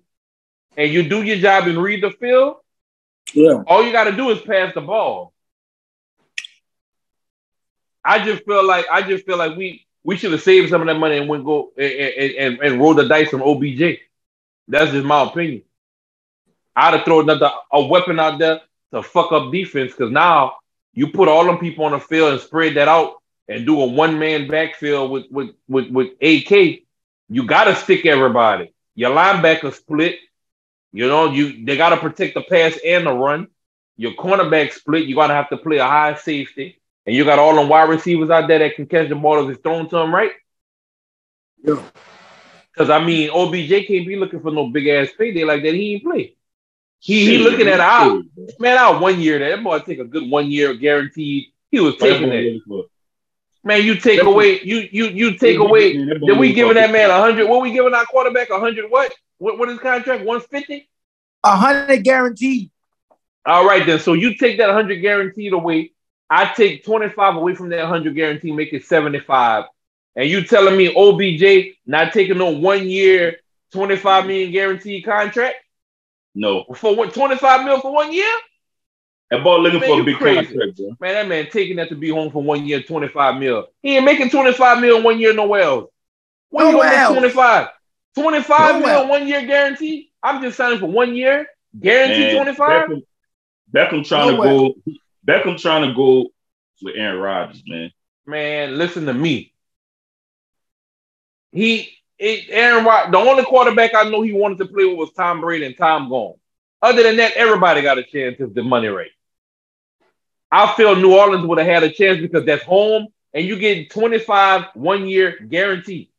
Speaker 2: and you do your job and read the field,
Speaker 3: Yeah.
Speaker 2: all you got to do is pass the ball. I just feel like I just feel like we we should have saved some of that money and went go and and, and, and roll the dice on OBJ. That's just my opinion. I'd have thrown another a weapon out there to fuck up defense because now you put all them people on the field and spread that out and do a one man backfield with with with with AK. You got to stick everybody. Your linebacker split. You know you they got to protect the pass and the run. Your cornerback split. You got to have to play a high safety, and you got all them wide receivers out there that can catch the ball if it's thrown to them right.
Speaker 3: Yeah.
Speaker 2: Because I mean, OBJ can't be looking for no big ass payday like that. He ain't play. He, he looking at
Speaker 1: man.
Speaker 2: out. Man, out one year. That boy take a good one year guaranteed. He was taking it. Man, you take
Speaker 1: That
Speaker 2: away. You you you take away. Did we giving that man a hundred? What we giving our quarterback a hundred? What? What what is contract? One fifty.
Speaker 3: A hundred guaranteed.
Speaker 2: All right then. So you take that hundred guaranteed away. I take twenty five away from that hundred guaranteed, make it seventy five. And you telling me OBJ not taking no one year, twenty five million guaranteed contract
Speaker 1: No,
Speaker 2: for what? Twenty five mil for one year?
Speaker 1: that ball looking
Speaker 2: Man,
Speaker 1: for a big
Speaker 2: crazy.
Speaker 1: contract, bro.
Speaker 2: Man, that man taking that to be home for one year, 25 mil. He ain't making 25 mil in one year nowhere else. When you gonna
Speaker 3: else.
Speaker 2: make 25? 25
Speaker 3: Nowhere.
Speaker 2: mil one year guarantee? I'm just signing for one year, guaranteed
Speaker 1: Man,
Speaker 2: 25.
Speaker 1: Beckham, Beckham trying
Speaker 3: Nowhere.
Speaker 1: to go. Beckham trying to go with Aaron Rodgers, man.
Speaker 2: Man, listen to me. He, it, Aaron Rod, the only quarterback I know he wanted to play with was Tom Brady, and Tom gone. Other than that, everybody got a chance if the money rate. I feel New Orleans would have had a chance because that's home and you get 25 one year guarantee.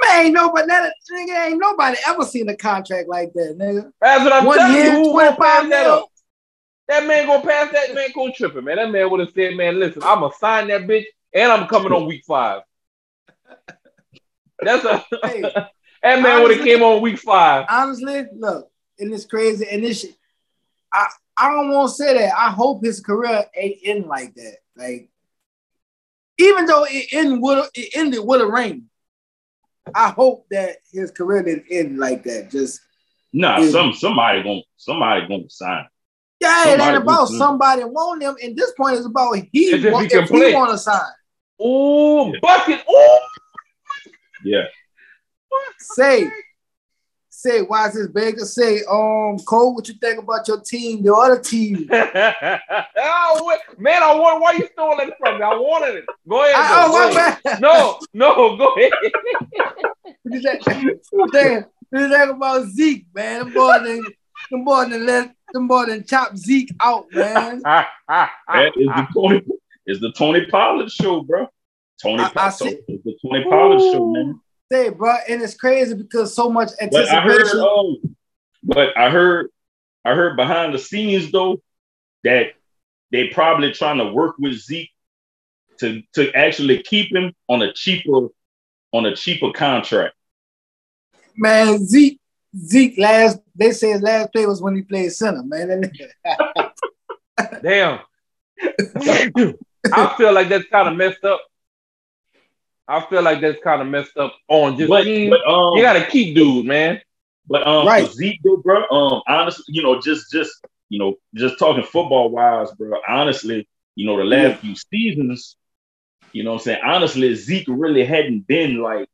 Speaker 3: Man, ain't nobody that nigga ain't nobody ever seen a contract like that, nigga.
Speaker 2: That's what I'm
Speaker 3: One
Speaker 2: telling
Speaker 3: year,
Speaker 2: you.
Speaker 3: 25
Speaker 2: pass that
Speaker 3: mil.
Speaker 2: up? That man gonna pass that man go tripping, man. That man would have said, man, listen, I'm gonna sign that bitch and I'm coming on week five. That's a
Speaker 3: Hey, (laughs)
Speaker 2: that man would have came on week five.
Speaker 3: honestly, look, and it's crazy. And this shit, I I don't want to say that. I hope his career ain't end like that. Like, even though it ended with a, it ended with a ring, I hope that his career didn't end like that. Just
Speaker 1: Nah,
Speaker 3: Yeah.
Speaker 1: some somebody gonna somebody gonna sign.
Speaker 3: yeah, it ain't about
Speaker 1: do-
Speaker 3: somebody wanting him. And this point is about he
Speaker 2: As if
Speaker 3: want,
Speaker 2: he
Speaker 3: if
Speaker 2: play.
Speaker 3: he want to sign.
Speaker 2: Oh,
Speaker 1: Yeah.
Speaker 2: bucket. Ooh.
Speaker 1: Yeah.
Speaker 3: Say, say, why is this Baker? Say, um, Cole, what you think about your team, the other team? (laughs)
Speaker 2: oh, man, I want. Why you stole it from me? I wanted it. Go ahead.
Speaker 3: I,
Speaker 2: though.
Speaker 3: oh,
Speaker 2: Go
Speaker 3: my
Speaker 2: ahead. No, no, go ahead. (laughs)
Speaker 3: What you think? What you think- you think about Zeke, man? Them boys done, them boys done let them boys done chop Zeke out, man. (laughs)
Speaker 1: That is the Tony is the Tony Pollard show, bro. Tony
Speaker 3: I- I
Speaker 1: Pollard
Speaker 3: see-
Speaker 1: the Tony Pollard show, man.
Speaker 3: Say, bro, and it's crazy because so much
Speaker 1: But I heard
Speaker 3: anticipation.
Speaker 1: um, but I heard I heard behind the scenes though that they probably trying to work with Zeke to to actually keep him on a cheaper on a cheaper contract.
Speaker 3: man, Zeke, Zeke last they say his last play was when he played center, man. (laughs)
Speaker 2: Damn. (laughs) I feel like that's kind of messed up. I feel like that's kind of messed up on just
Speaker 1: But,
Speaker 2: team.
Speaker 1: but um
Speaker 2: you gotta keep dude, man.
Speaker 1: But um,
Speaker 3: Right.
Speaker 1: Zeke, though, bro, um, honestly, you know, just just you know, just talking football wise, bro. Honestly, you know, the last few seasons, you know, what I'm saying, honestly, Zeke really hadn't been like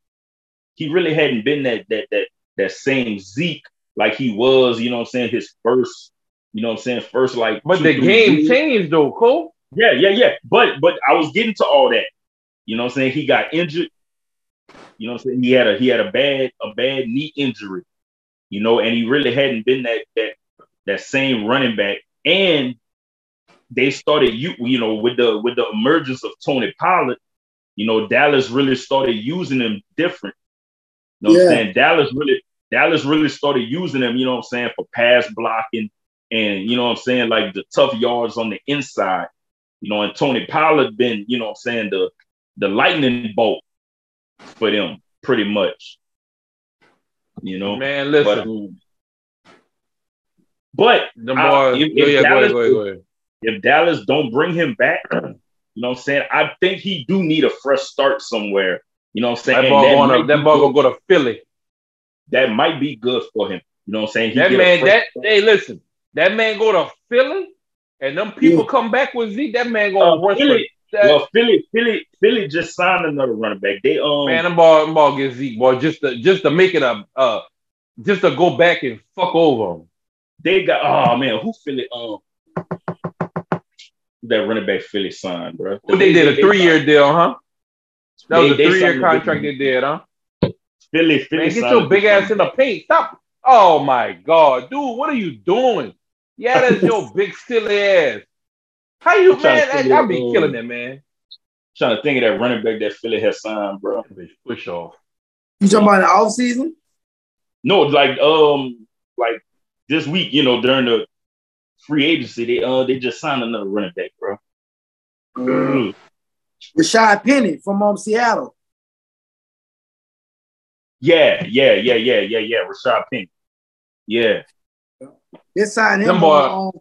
Speaker 1: he really hadn't been that that that that same Zeke like he was, you know, what I'm saying, his first, you know, what I'm saying, first like.
Speaker 2: But
Speaker 1: two,
Speaker 2: the
Speaker 1: three
Speaker 2: game
Speaker 1: years.
Speaker 2: changed though, Cole.
Speaker 1: Yeah, yeah, yeah. But but I was getting to all that. You know what I'm saying? He got injured. You know what I'm saying? He had a he had a bad a bad knee injury. You know, and he really hadn't been that that that same running back. And they started you you know with the with the emergence of Tony Pollard, you know, Dallas really started using him different. You know what I'm saying? Dallas really Dallas really started using him, you know what I'm saying, for pass blocking and you know what I'm saying, like the tough yards on the inside. You know, and Tony Pollard been, you know what I'm saying, the the lightning bolt for them pretty much. You know,
Speaker 2: Man,
Speaker 1: but,
Speaker 2: listen.
Speaker 1: um, but
Speaker 2: the
Speaker 1: I- if- if
Speaker 2: yeah,
Speaker 1: Dallas
Speaker 2: go ahead, go ahead.
Speaker 1: if Dallas don't bring him back, (clears throat) you know what I'm saying? I think he do need a fresh start somewhere. You know what I'm saying?
Speaker 2: That ball
Speaker 1: that,
Speaker 2: going
Speaker 1: might
Speaker 2: up, that ball gonna go to Philly.
Speaker 1: that might be good for him. You know what I'm saying? He
Speaker 2: That man, that
Speaker 1: start.
Speaker 2: hey, listen, that man go to Philly, and them people
Speaker 3: Yeah.
Speaker 2: come back with Zeke. That man gonna
Speaker 1: Uh, Philly,
Speaker 2: that.
Speaker 1: well, Philly, Philly, Philly just signed another running back. They um
Speaker 2: man, them ball, them ball get Zeke, boy, just to just to make it a uh, just to go back and fuck over them.
Speaker 1: they got oh man, who Philly um that running back Philly signed, bro?
Speaker 2: What they did a three year deal, huh? That was
Speaker 1: They-
Speaker 2: a
Speaker 1: they
Speaker 2: three year contract they did, huh?
Speaker 1: Philly, Philly.
Speaker 2: Man, get your big
Speaker 1: big
Speaker 2: ass in the paint. Stop. Oh my god, dude, what are you doing? Yeah, that's your big silly ass. How you
Speaker 1: I'm trying to
Speaker 2: man?
Speaker 1: figure
Speaker 2: I, I be
Speaker 1: out,
Speaker 2: killing that man.
Speaker 1: Trying to think of that running back that Philly has signed, bro.
Speaker 2: Push off.
Speaker 3: You talking about the off season?
Speaker 1: No, like um, like this week, you know, during the free agency, they uh they just signed another running back, bro. Mm.
Speaker 3: Rashaad Penny from um, Seattle.
Speaker 1: Yeah, yeah, yeah, yeah, yeah, yeah. Rashaad Penny. Yeah,
Speaker 3: They signed him
Speaker 2: Them
Speaker 3: on,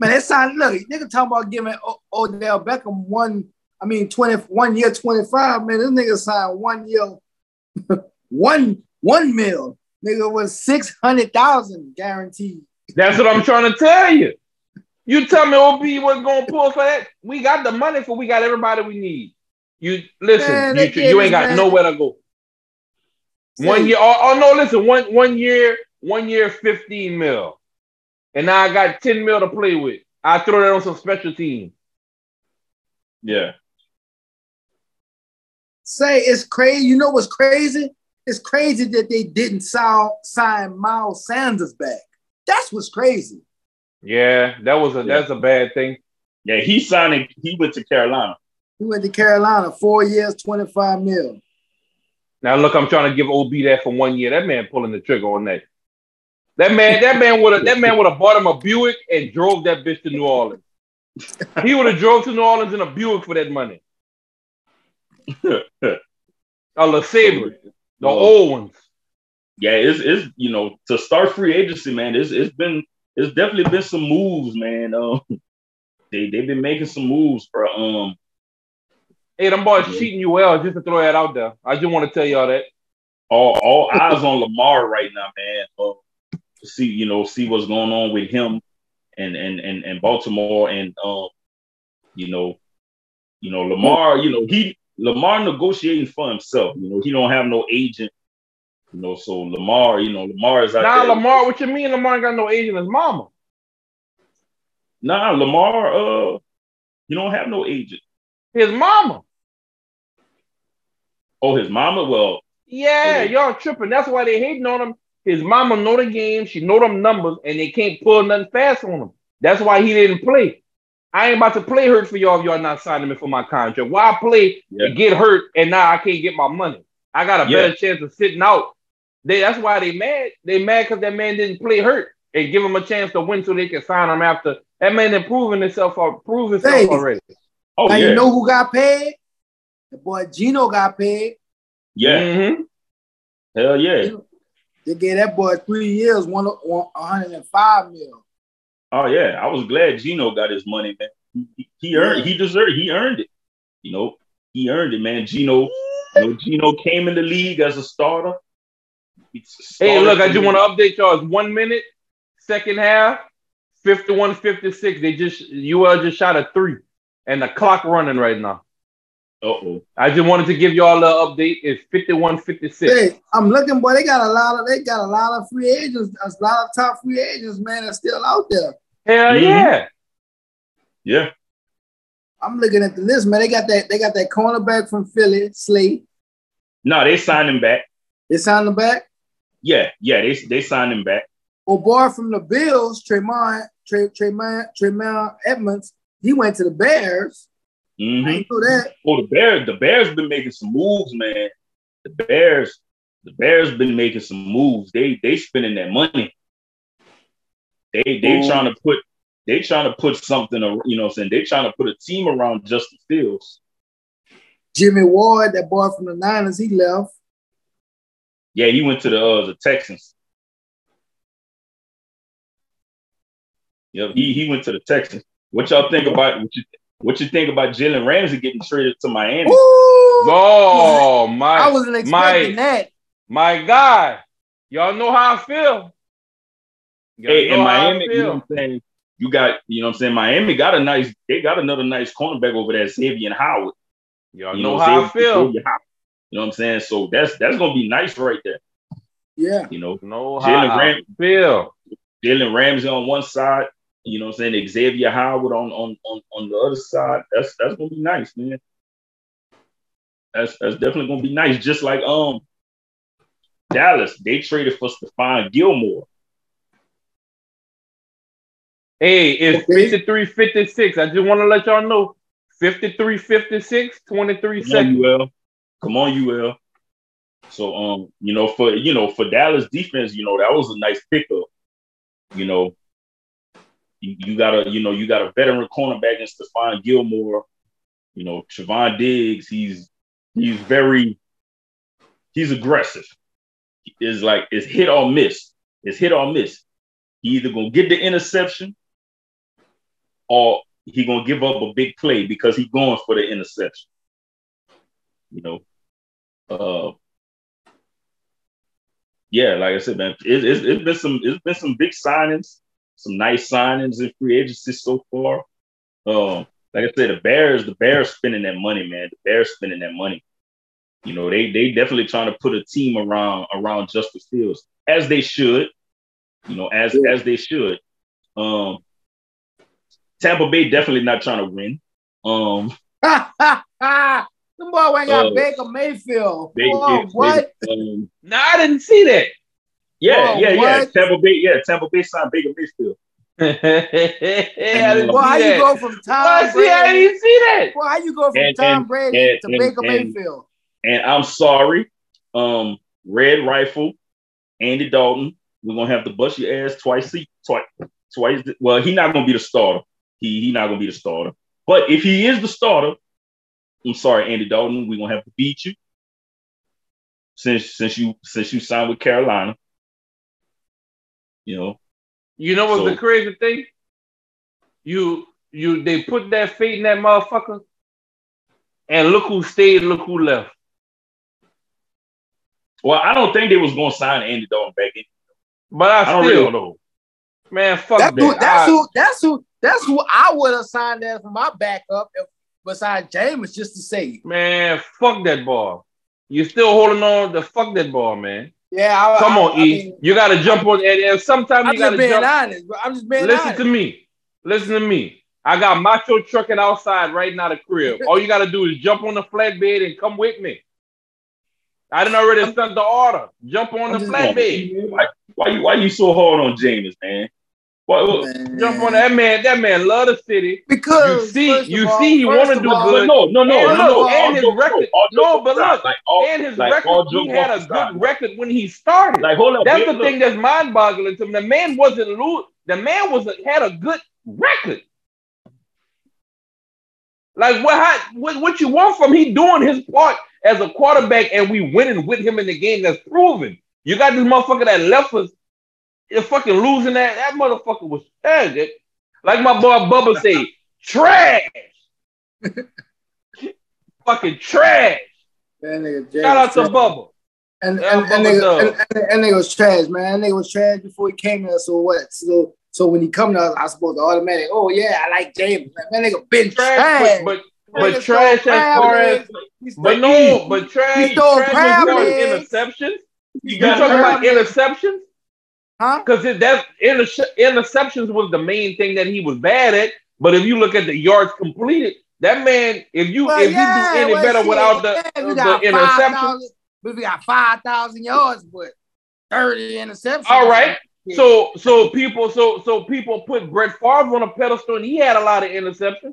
Speaker 3: man, they signed look, nigga talking about giving o- Odell Beckham one, I mean 20 one year 25. Man, this nigga signed one year, (laughs) one one mil. Nigga was six hundred thousand guaranteed.
Speaker 2: That's what I'm trying to tell you. You tell me OB wasn't gonna pull for that. We got the money for we got everybody we need. You listen,
Speaker 3: Man,
Speaker 2: you,
Speaker 3: they
Speaker 2: you ain't got
Speaker 3: man-
Speaker 2: nowhere to go. One
Speaker 3: See,
Speaker 2: year, oh, oh no, listen, one one year, one year, 15 mil. And now I got 10 mil to play with. I throw that on some special team.
Speaker 1: yeah.
Speaker 3: Say it's crazy. You know what's crazy? It's crazy that they didn't sign, sign Miles Sanders back. That's what's crazy.
Speaker 2: Yeah, that was a
Speaker 1: Yeah.
Speaker 2: that's a bad thing.
Speaker 1: Yeah, he signed. It. He went to Carolina.
Speaker 3: He went to Carolina, four years, 25 mil.
Speaker 2: Now look, I'm trying to give OB that for one year. That man pulling the trigger on that. That man, that man would have that man would have bought him a Buick and drove that bitch to New Orleans. He would have drove to New Orleans in a Buick for that money. a LeSabre, the old ones.
Speaker 1: Yeah, it's it's you know to start free agency, man. It's it's been it's definitely been some moves, man. Um, they they've been making some moves, bro. Um,
Speaker 2: Hey, them boys cheating you well, just to throw that out there. I just want to tell y'all that.
Speaker 1: all all eyes on Lamar right now, man. To see you know see what's going on with him and and and and Baltimore and um, you know, you know Lamar. You know he Lamar negotiating for himself. You know he don't have no agent. You know, so Lamar, you know Lamar is out
Speaker 2: Nah,
Speaker 1: there.
Speaker 2: Lamar, what you mean Lamar ain't got no agent? His mama.
Speaker 1: Nah, Lamar. Uh, you don't have no agent.
Speaker 2: His mama.
Speaker 1: Oh, his mama. Well,
Speaker 2: Yeah,
Speaker 1: Okay.
Speaker 2: y'all tripping. That's why they hating on him. His mama know the game. She know them numbers, and they can't pull nothing fast on him. That's why he didn't play. I ain't about to play hurt for y'all if y'all not signing me for my contract. Why play
Speaker 1: Yeah.
Speaker 2: and get hurt and now I can't get my money? I got a
Speaker 1: Yeah.
Speaker 2: better chance of sitting out. They that's why they mad. They mad because that man didn't play hurt and give him a chance to win so they can sign him after that man done proven himself or prove himself
Speaker 3: Hey.
Speaker 2: already.
Speaker 1: oh
Speaker 3: now
Speaker 1: yeah,
Speaker 3: you know who got paid? The boy Geno got paid.
Speaker 1: yeah,
Speaker 2: Mhm.
Speaker 1: hell yeah.
Speaker 3: They gave that boy three years, one, one 105 mil.
Speaker 1: Oh yeah, I was glad Geno got his money, man. He, he, he earned, he deserved, he earned it. You know, he earned it, man. Geno, you know, Geno came in the league as a starter. He
Speaker 2: Hey, look, I
Speaker 1: for
Speaker 2: just want to update y'all. It's one minute, second half, 51 56. They just, UL just shot a three, and the clock running right now.
Speaker 1: Uh-oh.
Speaker 2: I just wanted to give y'all the update. It's 51 56.
Speaker 3: Hey, I'm looking, boy. They got a lot of they got a lot of free agents, a lot of top free agents, man, that's still out there.
Speaker 2: Hell
Speaker 1: Mhm.
Speaker 2: yeah.
Speaker 1: Yeah,
Speaker 3: I'm looking at the list, man. They got that they got that cornerback from Philly, Slay.
Speaker 1: no, they signed him back.
Speaker 3: They signed him back.
Speaker 1: Yeah, yeah, they they signed him back.
Speaker 3: Oh boy, from the Bills, Tremaine, Tre, Tremaine, Tremaine Edmunds, he went to the Bears. I
Speaker 1: hmm
Speaker 3: didn't know that.
Speaker 1: Oh, the Bears, the Bears been making some moves, man. The Bears, the Bears been making some moves. They they spending that money. They they
Speaker 2: Ooh.
Speaker 1: trying to put they trying to put something, you know, what I'm saying they trying to put a team around Justin Fields.
Speaker 3: Jimmy Ward, that boy from the Niners, he left.
Speaker 1: Yeah, he went to the uh, the Texans. Yep, he he went to the Texans. What y'all think about what you what you think about Jalen Ramsey getting traded to Miami?
Speaker 3: Ooh,
Speaker 2: Oh, my,
Speaker 3: I wasn't expecting
Speaker 2: my,
Speaker 3: that.
Speaker 2: my guy. Y'all know how I feel. Y'all
Speaker 1: Hey, in
Speaker 2: know how
Speaker 1: Miami, you know what I'm saying? You got, you know what I'm saying? Miami got a nice, they got another nice cornerback over there, Xavier Howard.
Speaker 2: Y'all
Speaker 1: You
Speaker 2: know,
Speaker 1: know,
Speaker 2: how I feel.
Speaker 1: Xavier Howard. You know what I'm saying? So that's that's gonna be nice right there.
Speaker 3: Yeah.
Speaker 1: You know,
Speaker 2: Know
Speaker 1: Jalen
Speaker 2: Ramsey. I
Speaker 1: Ram- Jalen Ramsey on one side, you know what I'm saying? Xavier Howard on on on, on the other side. That's that's gonna be nice, man. That's that's definitely gonna be nice. Just like um Dallas, they traded for Stephon Gilmore.
Speaker 2: Hey, it's
Speaker 3: Okay.
Speaker 2: 53 56. I just want to let y'all know 53 56, 23
Speaker 1: Come on,
Speaker 2: seconds.
Speaker 1: UL. Come on, UL. So um, you know, for you know, for Dallas defense, you know, that was a nice pickup. You know, you, you got a you know, you got a veteran cornerback in Stephon Gilmore. You know, Trevon Diggs, he's he's very he's aggressive. It's like it's hit or miss. It's hit or miss. He either gonna get the interception or he gonna give up a big play because he's going for the interception. You know, uh, yeah, like I said, man, it, it's it's been some it's been some big signings, some nice signings in free agency so far. Um, like I said, the Bears, the Bears spending that money, man. The Bears spending that money. You know, they they definitely trying to put a team around around Justin Fields as they should. You know, as
Speaker 3: Yeah.
Speaker 1: as they should. Um, Tampa Bay definitely not trying to win. Um,
Speaker 3: Ha ha ha. Them boy ain't got
Speaker 1: Uh,
Speaker 3: Baker Mayfield.
Speaker 1: they,
Speaker 3: Boy,
Speaker 1: they-
Speaker 3: what?
Speaker 1: um,
Speaker 2: No, I didn't see that.
Speaker 1: Yeah,
Speaker 3: Whoa,
Speaker 1: yeah, yeah.
Speaker 3: what?
Speaker 1: Tampa Bay, yeah, Tampa Bay signed Baker Mayfield. (laughs)
Speaker 2: yeah,
Speaker 3: Well, how you go from Tom
Speaker 2: Well, see, I
Speaker 3: Brady?
Speaker 2: didn't see that.
Speaker 3: Well, how you go from
Speaker 1: And-
Speaker 3: Tom
Speaker 1: and-
Speaker 3: Brady
Speaker 1: and-
Speaker 3: to
Speaker 1: and-
Speaker 3: Baker
Speaker 1: and-
Speaker 3: Mayfield?
Speaker 1: And I'm sorry, um, Red Rifle, Andy Dalton. We're gonna have to bust your ass twice, twice, twice. Well, he's not gonna be the starter. He he not gonna be the starter. But if he is the starter, I'm sorry, Andy Dalton. We're gonna have to beat you since since you since you signed with Carolina. You know,
Speaker 2: You know what's
Speaker 1: So-
Speaker 2: the crazy thing? You you they put that fate in that motherfucker, and look who stayed, look who left.
Speaker 1: well, I don't think they was gonna sign Andy Dalton back in.
Speaker 2: But I,
Speaker 1: I don't
Speaker 2: still,
Speaker 1: really know.
Speaker 2: man, fuck
Speaker 3: That's
Speaker 2: that.
Speaker 3: who, that's
Speaker 2: I-
Speaker 3: who. That's who. That's who I would have signed as for my backup. If, besides Jameis, just to say,
Speaker 2: man, fuck that ball. You still holding on to fuck that ball, man.
Speaker 3: Yeah. I,
Speaker 2: Come
Speaker 3: I,
Speaker 2: on,
Speaker 3: I
Speaker 2: E.
Speaker 3: mean,
Speaker 2: you got to jump on, and, and sometimes
Speaker 3: I'm
Speaker 2: you got
Speaker 3: just
Speaker 2: to
Speaker 3: being
Speaker 2: jump.
Speaker 3: honest, bro. I'm just being
Speaker 2: Listen
Speaker 3: honest.
Speaker 2: to me. Listen to me. I got macho trucking outside right now the crib. All you got to do is jump on the flatbed and come with me. I didn't already sent the order. Jump on
Speaker 3: I'm
Speaker 2: the
Speaker 3: just-
Speaker 2: flatbed.
Speaker 1: Why, why you why you so hard on Jameis, man? Why, what-
Speaker 3: Man.
Speaker 2: Jump on that man. That man love the city.
Speaker 3: Because
Speaker 2: You see- you
Speaker 3: all-
Speaker 2: see he
Speaker 3: first
Speaker 2: wanna do
Speaker 3: all-
Speaker 2: good.
Speaker 1: No, no, no,
Speaker 2: And
Speaker 1: no, no.
Speaker 2: and
Speaker 1: all
Speaker 2: his
Speaker 1: jokes-
Speaker 2: record-
Speaker 1: all
Speaker 2: no, but look,
Speaker 1: like, all,
Speaker 2: And his
Speaker 1: like,
Speaker 2: record, he had a
Speaker 1: aside,
Speaker 2: good record when he started.
Speaker 1: Like, hold up.
Speaker 2: That's
Speaker 1: wait,
Speaker 2: the
Speaker 1: look.
Speaker 2: thing that's mind-boggling to me. The man wasn't lose. The man was a, had a good record. Like what, how, what? What you want from he doing his part as a quarterback, and we winning with him in the game. That's proven. You got this motherfucker that left us. You're fucking losing that. That motherfucker was trash. It- Like my boy Bubba say, trash. (laughs) fucking trash.
Speaker 3: That nigga
Speaker 2: Shout out to. Bubba.
Speaker 3: And
Speaker 2: Yeah,
Speaker 3: and, and, nigga, and, and, and nigga was trash, man. That nigga was trash before he came here. So what? So so when he come to us, I supposed to automatic. Oh yeah, I like Jameis. Man, that nigga been trash.
Speaker 2: Trash, but but, but trash as far as but no, but trash,
Speaker 3: He throwing
Speaker 2: trash as
Speaker 3: crab
Speaker 2: far as
Speaker 3: legs.
Speaker 2: interceptions.
Speaker 1: You
Speaker 2: You
Speaker 1: got
Speaker 2: talking about interceptions?
Speaker 3: Huh?
Speaker 2: Because that inter- interceptions was the main thing that he was bad at. But if you look at the yards completed, that man, if you
Speaker 3: Well,
Speaker 2: if
Speaker 3: yeah,
Speaker 2: you do any
Speaker 3: well,
Speaker 2: better
Speaker 3: shit,
Speaker 2: without the,
Speaker 3: yeah,
Speaker 2: the
Speaker 3: got
Speaker 2: interceptions,
Speaker 3: But we got five thousand yards, but thirty interceptions.
Speaker 2: all right.
Speaker 3: Yeah.
Speaker 2: So so people so so people put Brett Favre on a pedestal, and he had a lot of interceptions.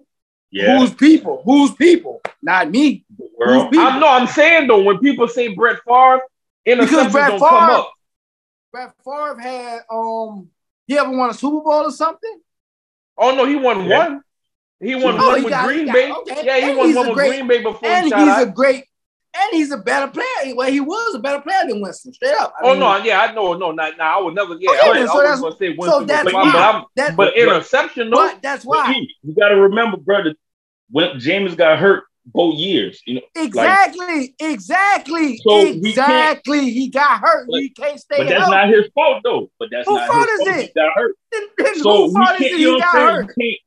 Speaker 1: Yeah,
Speaker 3: Who's people? Who's people? Not me.
Speaker 1: the world.
Speaker 3: People.
Speaker 2: I'm no, I'm saying though, when people say Brett Favre,
Speaker 3: Because
Speaker 2: interceptions
Speaker 3: Brett
Speaker 2: don't come up.
Speaker 3: Brett Favre had um. He ever won a Super Bowl or something?
Speaker 2: Oh no, he won
Speaker 1: Yeah.
Speaker 2: one. He won
Speaker 3: Oh,
Speaker 2: one
Speaker 3: he
Speaker 2: with
Speaker 3: got-
Speaker 2: Green
Speaker 3: got-
Speaker 2: Bay.
Speaker 3: okay.
Speaker 2: Yeah, he
Speaker 3: And
Speaker 2: won one
Speaker 3: a
Speaker 2: with
Speaker 3: great-
Speaker 2: Green Bay before
Speaker 3: And
Speaker 2: he
Speaker 3: he's
Speaker 2: shot
Speaker 3: a great. And he's a better player. Well, he was a better player than Winston. Straight up. I
Speaker 2: Oh
Speaker 3: mean,
Speaker 2: no, yeah, I know, no, not now. I would never. Yeah,
Speaker 3: Okay,
Speaker 2: I,
Speaker 3: so
Speaker 2: I
Speaker 3: that's-
Speaker 2: was gonna say
Speaker 3: So that's
Speaker 2: was
Speaker 3: why.
Speaker 2: but I'm,
Speaker 3: that,
Speaker 2: but interception though.
Speaker 3: but that's
Speaker 1: But
Speaker 3: why.
Speaker 1: E, you got to remember, brother, when Jameis got hurt both years, you know,
Speaker 3: Exactly, exactly,
Speaker 1: So
Speaker 3: exactly. He got hurt.
Speaker 1: But-
Speaker 3: he can't stay
Speaker 1: but that's
Speaker 3: healthy.
Speaker 1: not his fault though. But that's
Speaker 3: Whose
Speaker 1: not
Speaker 3: fault
Speaker 1: his
Speaker 3: is
Speaker 1: fault.
Speaker 3: it?
Speaker 1: He got hurt.
Speaker 3: Whose
Speaker 1: So we
Speaker 3: fault is
Speaker 1: can't,
Speaker 3: it
Speaker 1: you know what
Speaker 3: got
Speaker 1: I'm saying?
Speaker 3: hurt?
Speaker 1: Can't,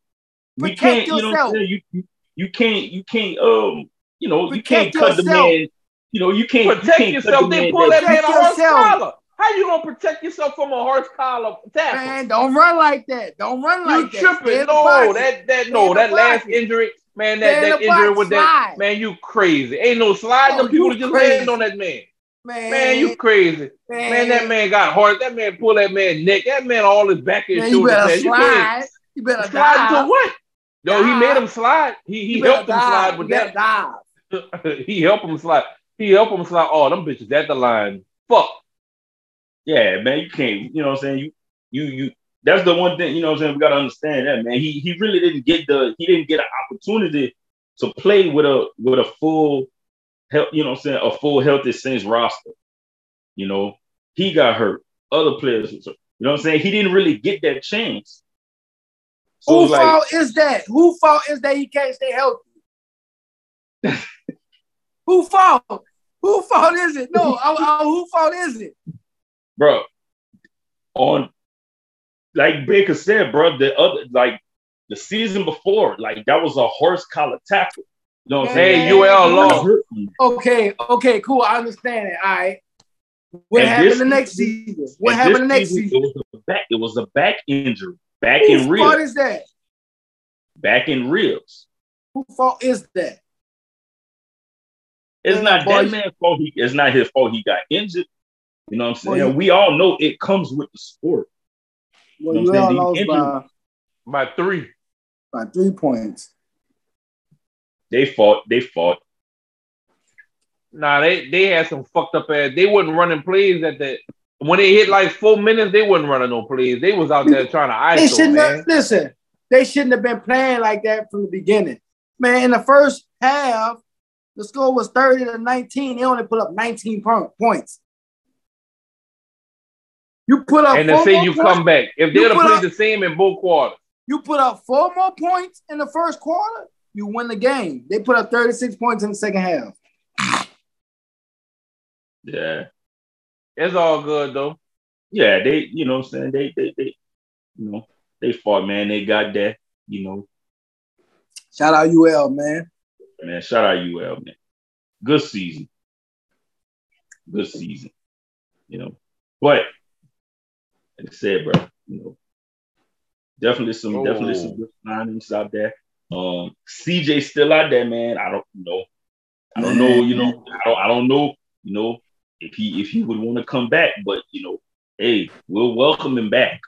Speaker 1: we
Speaker 3: Protect
Speaker 1: can't, you know what. I'm saying? You, you, you can't, you can't, um, you know, you can't
Speaker 3: Protect
Speaker 1: cut the
Speaker 3: yourself.
Speaker 1: man. You know, you can't you
Speaker 2: Protect
Speaker 1: can't
Speaker 2: yourself.
Speaker 1: Cut the
Speaker 2: They pull that man
Speaker 3: Protect
Speaker 2: a collar. How you gonna protect yourself from a horse collar tackle?
Speaker 3: Man, don't run like that. Don't run
Speaker 2: you
Speaker 3: like that. Stay
Speaker 2: tripping? No, that that no, that last injury, man, that that injury with that man, you crazy. Ain't no slide.
Speaker 3: Oh,
Speaker 2: Them people just
Speaker 3: crazy.
Speaker 2: land on that man.
Speaker 3: man,
Speaker 2: Man, you crazy. Man, that man got hard. That man pull that man neck. That man all his back and
Speaker 3: Man, you better
Speaker 2: Man, you
Speaker 3: slide. You better
Speaker 2: Slide
Speaker 3: dive.
Speaker 2: to what? No, he made him slide. He he
Speaker 3: You better
Speaker 2: helped him
Speaker 3: dive.
Speaker 2: slide with
Speaker 3: You
Speaker 2: that.
Speaker 3: dive. (laughs)
Speaker 2: he helped him slide. He helped him slide. Oh, them bitches at the line. Fuck.
Speaker 1: Yeah, man, you can't. You know what I'm saying? You, you, you. That's the one thing. You know what I'm saying? We gotta understand that, man. He he really didn't get the. He didn't get an opportunity to play with a with a full, health. You know what I'm saying? A full healthy Saints roster. You know, he got hurt. Other players. You know what I'm saying? He didn't really get that chance. So
Speaker 3: Who
Speaker 1: like,
Speaker 3: fault is that? Who fault is that he can't stay healthy? (laughs) Who fault? Who fault is it? No, I, I, who fault is it?
Speaker 1: bro, on like Baker said, bro, the other like the season before, like that was a horse collar tackle. You know what I'm saying?
Speaker 2: Hey, UL lost.
Speaker 3: Okay, okay, cool. I understand it. All right. What
Speaker 1: And
Speaker 3: happened the next
Speaker 1: season-
Speaker 3: season? What happened the next
Speaker 1: season,
Speaker 3: season?
Speaker 1: It was a back. It was a back injury, back
Speaker 3: Whose
Speaker 1: in
Speaker 3: fault
Speaker 1: ribs,
Speaker 3: is that?
Speaker 1: back in ribs.
Speaker 3: Who fault is that?
Speaker 1: It's
Speaker 3: Yeah,
Speaker 1: not that man's fault. He, it's not his fault. He got injured. You know what I'm
Speaker 3: Boy,
Speaker 1: saying?
Speaker 3: you-
Speaker 1: we all know it comes with the sport.
Speaker 3: Well,
Speaker 1: You know what I'm
Speaker 3: UL
Speaker 1: saying?
Speaker 3: lost by,
Speaker 2: By three.
Speaker 3: by three points.
Speaker 1: They fought. They fought.
Speaker 2: Nah, they they had some fucked up ass. They wasn't running plays at the when they hit like four minutes. They wasn't running no plays. They was out there trying to
Speaker 3: They shouldn't
Speaker 2: man.
Speaker 3: have, listen. They shouldn't have been playing like that from the beginning. Man, in the first half, the score was 30 to 19. They only put up 19 points. You put up
Speaker 2: And to
Speaker 3: four
Speaker 2: say you
Speaker 3: points-
Speaker 2: come back, if they'd have
Speaker 3: put
Speaker 2: played
Speaker 3: up-
Speaker 2: the same in both quarters,
Speaker 3: You put up four more points in the first quarter, you win the game. They put up 36 points in the second half.
Speaker 1: Yeah.
Speaker 2: it's all good though.
Speaker 1: Yeah. They. You know what I'm saying? They. They. They. You know. They fought, man. They got that. You know.
Speaker 3: Shout out UL, man.
Speaker 1: Man. Shout out UL, man. Good season. Good season. You know. But like I said, bro. You know. Definitely some. Definitely some
Speaker 2: Oh.
Speaker 1: good signings out there. Um. CJ still out there, man. I don't know. I don't know. You know. I don't. I don't know. You know. If he if he would want to come back, but you know, hey, we'll welcome him back.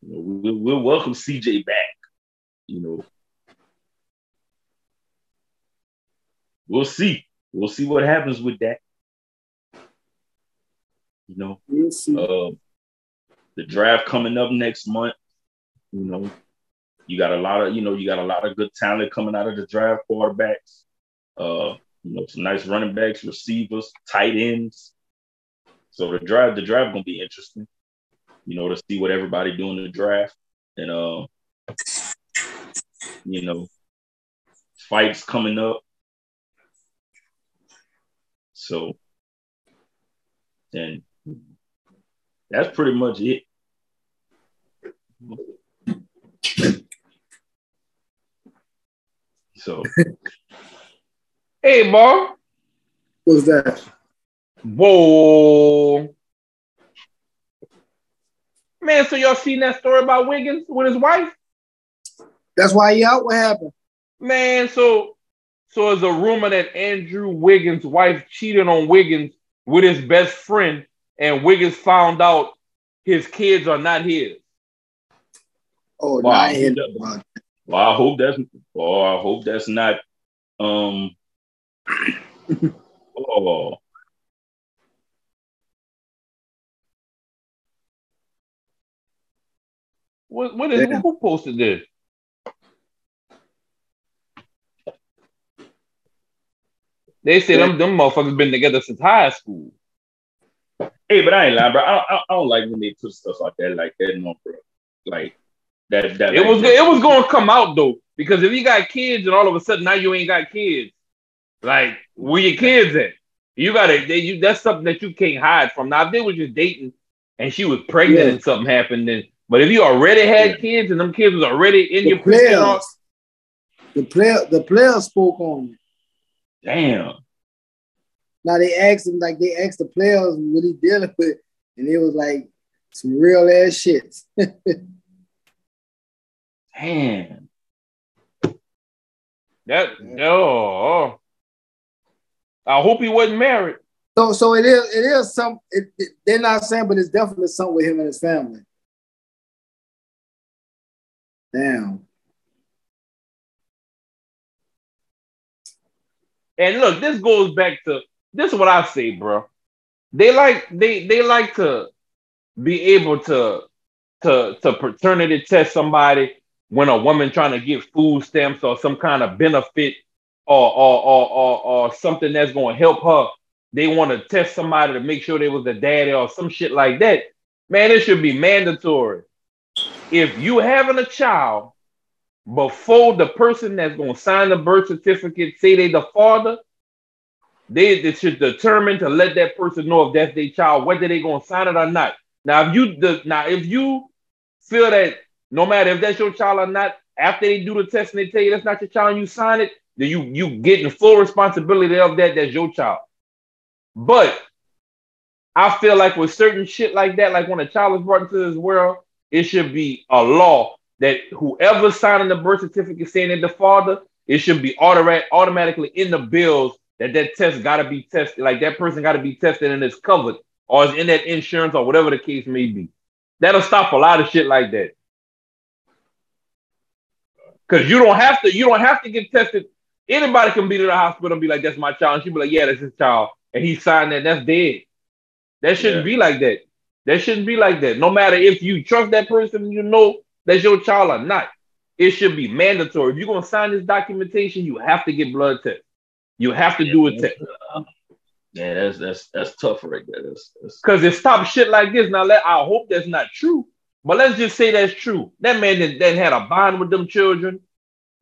Speaker 1: You know, we'll, we'll welcome CJ back. You know, we'll see. We'll see what happens with that. You know,
Speaker 3: We'll see.
Speaker 1: uh, the draft coming up next month. You know, you got a lot of you know you got a lot of good talent coming out of the draft. Quarterbacks, uh, you know, some nice running backs, receivers, tight ends. So the draft, the draft gonna be interesting. You know, to see what everybody doing in the draft, and uh, you know, fights coming up. So, and that's pretty much it. So (laughs)
Speaker 2: Hey, Bar.
Speaker 3: What's that?
Speaker 2: Whoa. Man, so y'all seen that story about Wiggins with his wife?
Speaker 3: That's why he out. What happened?
Speaker 2: Man, so so there's a rumor that Andrew Wiggins' wife cheated on Wiggins with his best friend, and Wiggins found out his kids are not his.
Speaker 3: Oh,
Speaker 1: Wow.
Speaker 3: nah, I ain't hear about it.
Speaker 1: Well, I hope that's. Oh, I hope that's not. Um. (laughs) oh,
Speaker 2: What, what is
Speaker 3: Yeah.
Speaker 2: who posted this? They say them them motherfuckers been together since high school.
Speaker 1: Hey, but I ain't lying, bro. I, I, I don't like when they put stuff out that, like that, no, bro. Like that. That.
Speaker 2: It
Speaker 1: like
Speaker 2: was
Speaker 1: that.
Speaker 2: it was going to come out though because if you got kids and all of a sudden now you ain't got kids, like where your kids at? You gotta they, you that's something that you can't hide from. Now if they were just dating and she was pregnant
Speaker 3: Yeah.
Speaker 2: and something happened, then but if you already had
Speaker 1: Yeah.
Speaker 2: kids and them kids was already in
Speaker 3: The
Speaker 2: your picture, and all-
Speaker 3: players, the player, the players spoke on it.
Speaker 1: Damn.
Speaker 3: Now they asked him, like they asked the players what he dealing with, and it was like some real ass shit. (laughs)
Speaker 1: Damn.
Speaker 2: that no. I hope he wasn't married.
Speaker 3: So, so it is, it is some. It, it- they're not saying, but it's definitely something with him and his family. Damn.
Speaker 2: And look, this goes back to this is what I say, bro. They like they they like to be able to to to paternity test somebody when a woman trying to get food stamps or some kind of benefit or or or or, or something that's going to help her. They want to test somebody to make sure they was the daddy or some shit like that. Man, it should be mandatory. If you having a child before the person that's going to sign the birth certificate say they the father, they, they should determine to let that person know if that's their child, whether they're to sign it or not. Now, if you the, now if you feel that no matter if that's your child or not, after they do the test and they tell you that's not your child and you sign it, then you you getting full responsibility of that. That's your child. But I feel like with certain shit like that, like when a child is brought into this world, it should be a law that whoever signing the birth certificate saying that the father, it should be automatic, automatically in the bills that that test got to be tested. Like that person got to be tested and it's covered, or it's in that insurance or whatever the case may be. That'll stop a lot of shit like that. Cause you don't have to, you don't have to get tested. Anybody can be to the hospital and be like, "That's my child." And she be like, "Yeah, that's his child," and he signed that. That's dead. That shouldn't
Speaker 1: Yeah.
Speaker 2: be like that. That shouldn't be like that. No matter if you trust that person, you know that's your child or not. It should be mandatory. If you're gonna sign this documentation, you have to get blood test. You have to do it. test.
Speaker 1: Yeah, that's that's that's tough right there. That's, that's
Speaker 2: Because it stops shit like this. Now, let I hope that's not true, but let's just say that's true. That man that, that had a bond with them children.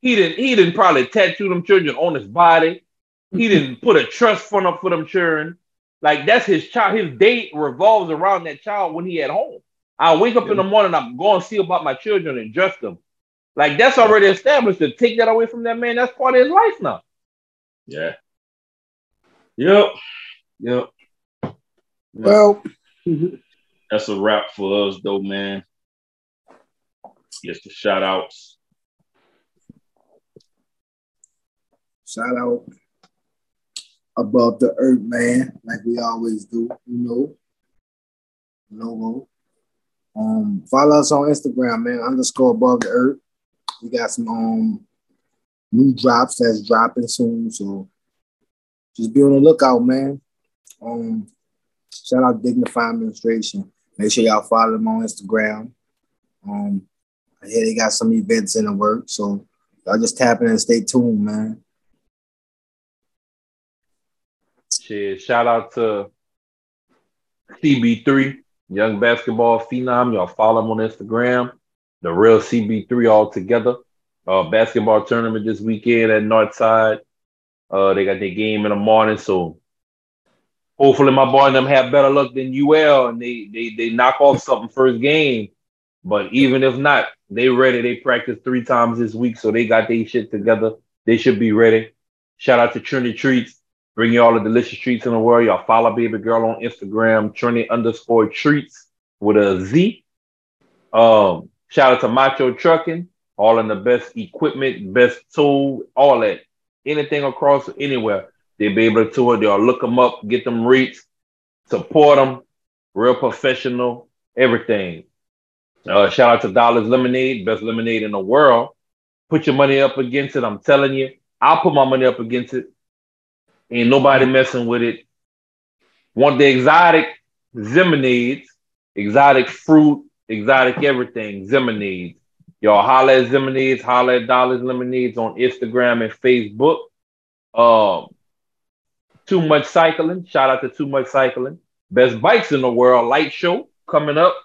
Speaker 2: He didn't. He didn't probably tattoo them children on his body. He mm-hmm. didn't put a trust fund up for them children. Like that's his child. His date revolves around that child when he at home. I wake up in the morning. I'm going to see about my children and dress them. Like that's already established. To take that away from that man, that's part of his life now.
Speaker 1: Yeah. Yep. Yep.
Speaker 3: Well,
Speaker 1: That's a wrap for us though, man. Just the shout outs.
Speaker 3: shout out above the earth, man, like we always do, you know. Logo. Um, follow us on Instagram, man, underscore above the earth. We got some um new drops that's dropping soon, so just be on the lookout, man. Um, shout out Dignify Administration. Make sure y'all follow them on Instagram. Um, I hear they got some events in the work, so y'all just tap in and stay tuned, man.
Speaker 2: Shit, shout out to CB3, young basketball phenom. Y'all follow him on Instagram. The real CB3 all together. Uh, basketball tournament this weekend at Northside. Uh, they got their game in the morning, so hopefully my boy and them have better luck than UL and they they they knock off something first game. But even if not, they ready. They practice three times this week, so they got their shit together. They should be ready. Shout out to Trini Treats. Bring you all the delicious treats in the world. Y'all follow baby girl on Instagram, Trinity underscore treats with a Z. Um, shout out to Macho Trucking, all in the best equipment, best tool, all that. Anything across anywhere, they'll be able to tour. They'll look them up, get them reached, support them, real professional, everything. Uh, shout out to Dolly's Lemonade, best lemonade in the world. Put your money up against it. I'm telling you, I'll put my money up against it. Ain't nobody messing with it. Want the exotic Zemonades, exotic fruit, exotic everything, Zemonades. Y'all holla at Zemonades, holla at Dolly's Lemonades on Instagram and Facebook. Um, Too Much Cycling, shout out to Too Much Cycling. Best bikes in the world, light show coming up.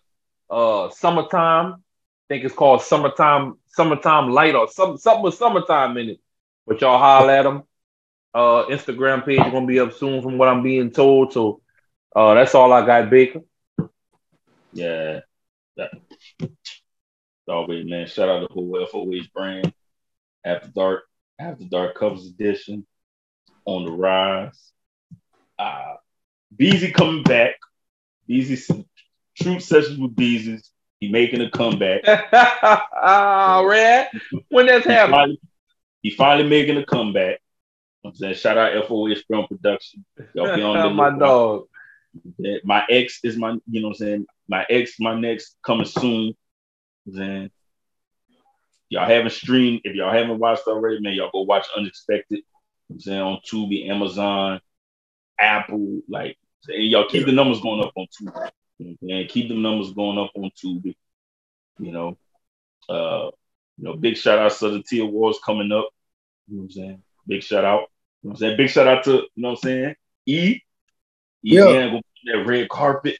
Speaker 2: Uh, summertime, I think it's called summertime, summertime light or some something with summertime in it. But y'all holla at them uh Instagram page gonna be up soon from what I'm being told. So uh that's all I got, Baker.
Speaker 1: Yeah. That, always, man. Shout out to whole FOH brand. After Dark, After Dark Covers Edition on the rise. Uh Beezy coming back. Beezy Truth Sessions with Beezy's. He making a comeback.
Speaker 2: Ah, (laughs) Red. When that's happening.
Speaker 1: he finally making a comeback. I'm saying shout out FOH Film Production. Y'all be on the (laughs)
Speaker 2: my dog.
Speaker 1: my ex is my, you know what I'm saying? My ex, my next coming soon. Then y'all haven't streamed. If y'all haven't watched already, man, y'all go watch Unexpected. I'm saying on Tubi, Amazon, Apple, like and y'all keep the numbers going up on Tubi. You know what I'm saying? Keep the numbers going up on Tubi. You know. Uh you know, big shout out to the T Awards coming up. You know what I'm saying? Big shout out. You know what I'm saying? Big shout out to, you know what I'm saying? E. E
Speaker 3: Yeah.
Speaker 1: man, go that red carpet.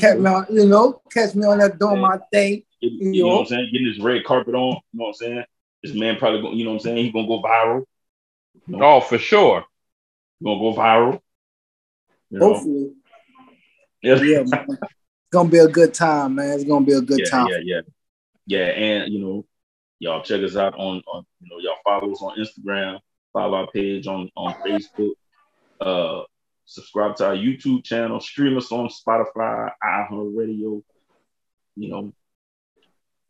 Speaker 3: Catch me on, you know, catch me on that doing my thing.
Speaker 1: You, you know what I'm saying? Getting this red carpet on. You know what I'm saying? This man probably going, you know what I'm saying? He's gonna go viral.
Speaker 2: Oh, for sure.
Speaker 1: gonna go viral.
Speaker 3: Hopefully.
Speaker 1: Yeah,
Speaker 3: Yeah, man. It's gonna be a good time, man. It's gonna be a good
Speaker 1: yeah,
Speaker 3: time.
Speaker 1: yeah, yeah, yeah. And you know, y'all check us out on, on you know, y'all follow us on Instagram, follow our page on on Facebook, uh, subscribe to our YouTube channel, stream us on Spotify, iHeartRadio. You know,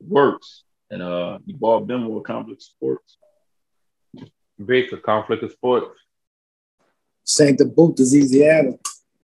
Speaker 1: works. And uh, you bought Benmore Conflict Sports.
Speaker 2: Baker, Conflict of Sportz.
Speaker 3: Saint the boot is easy Adam.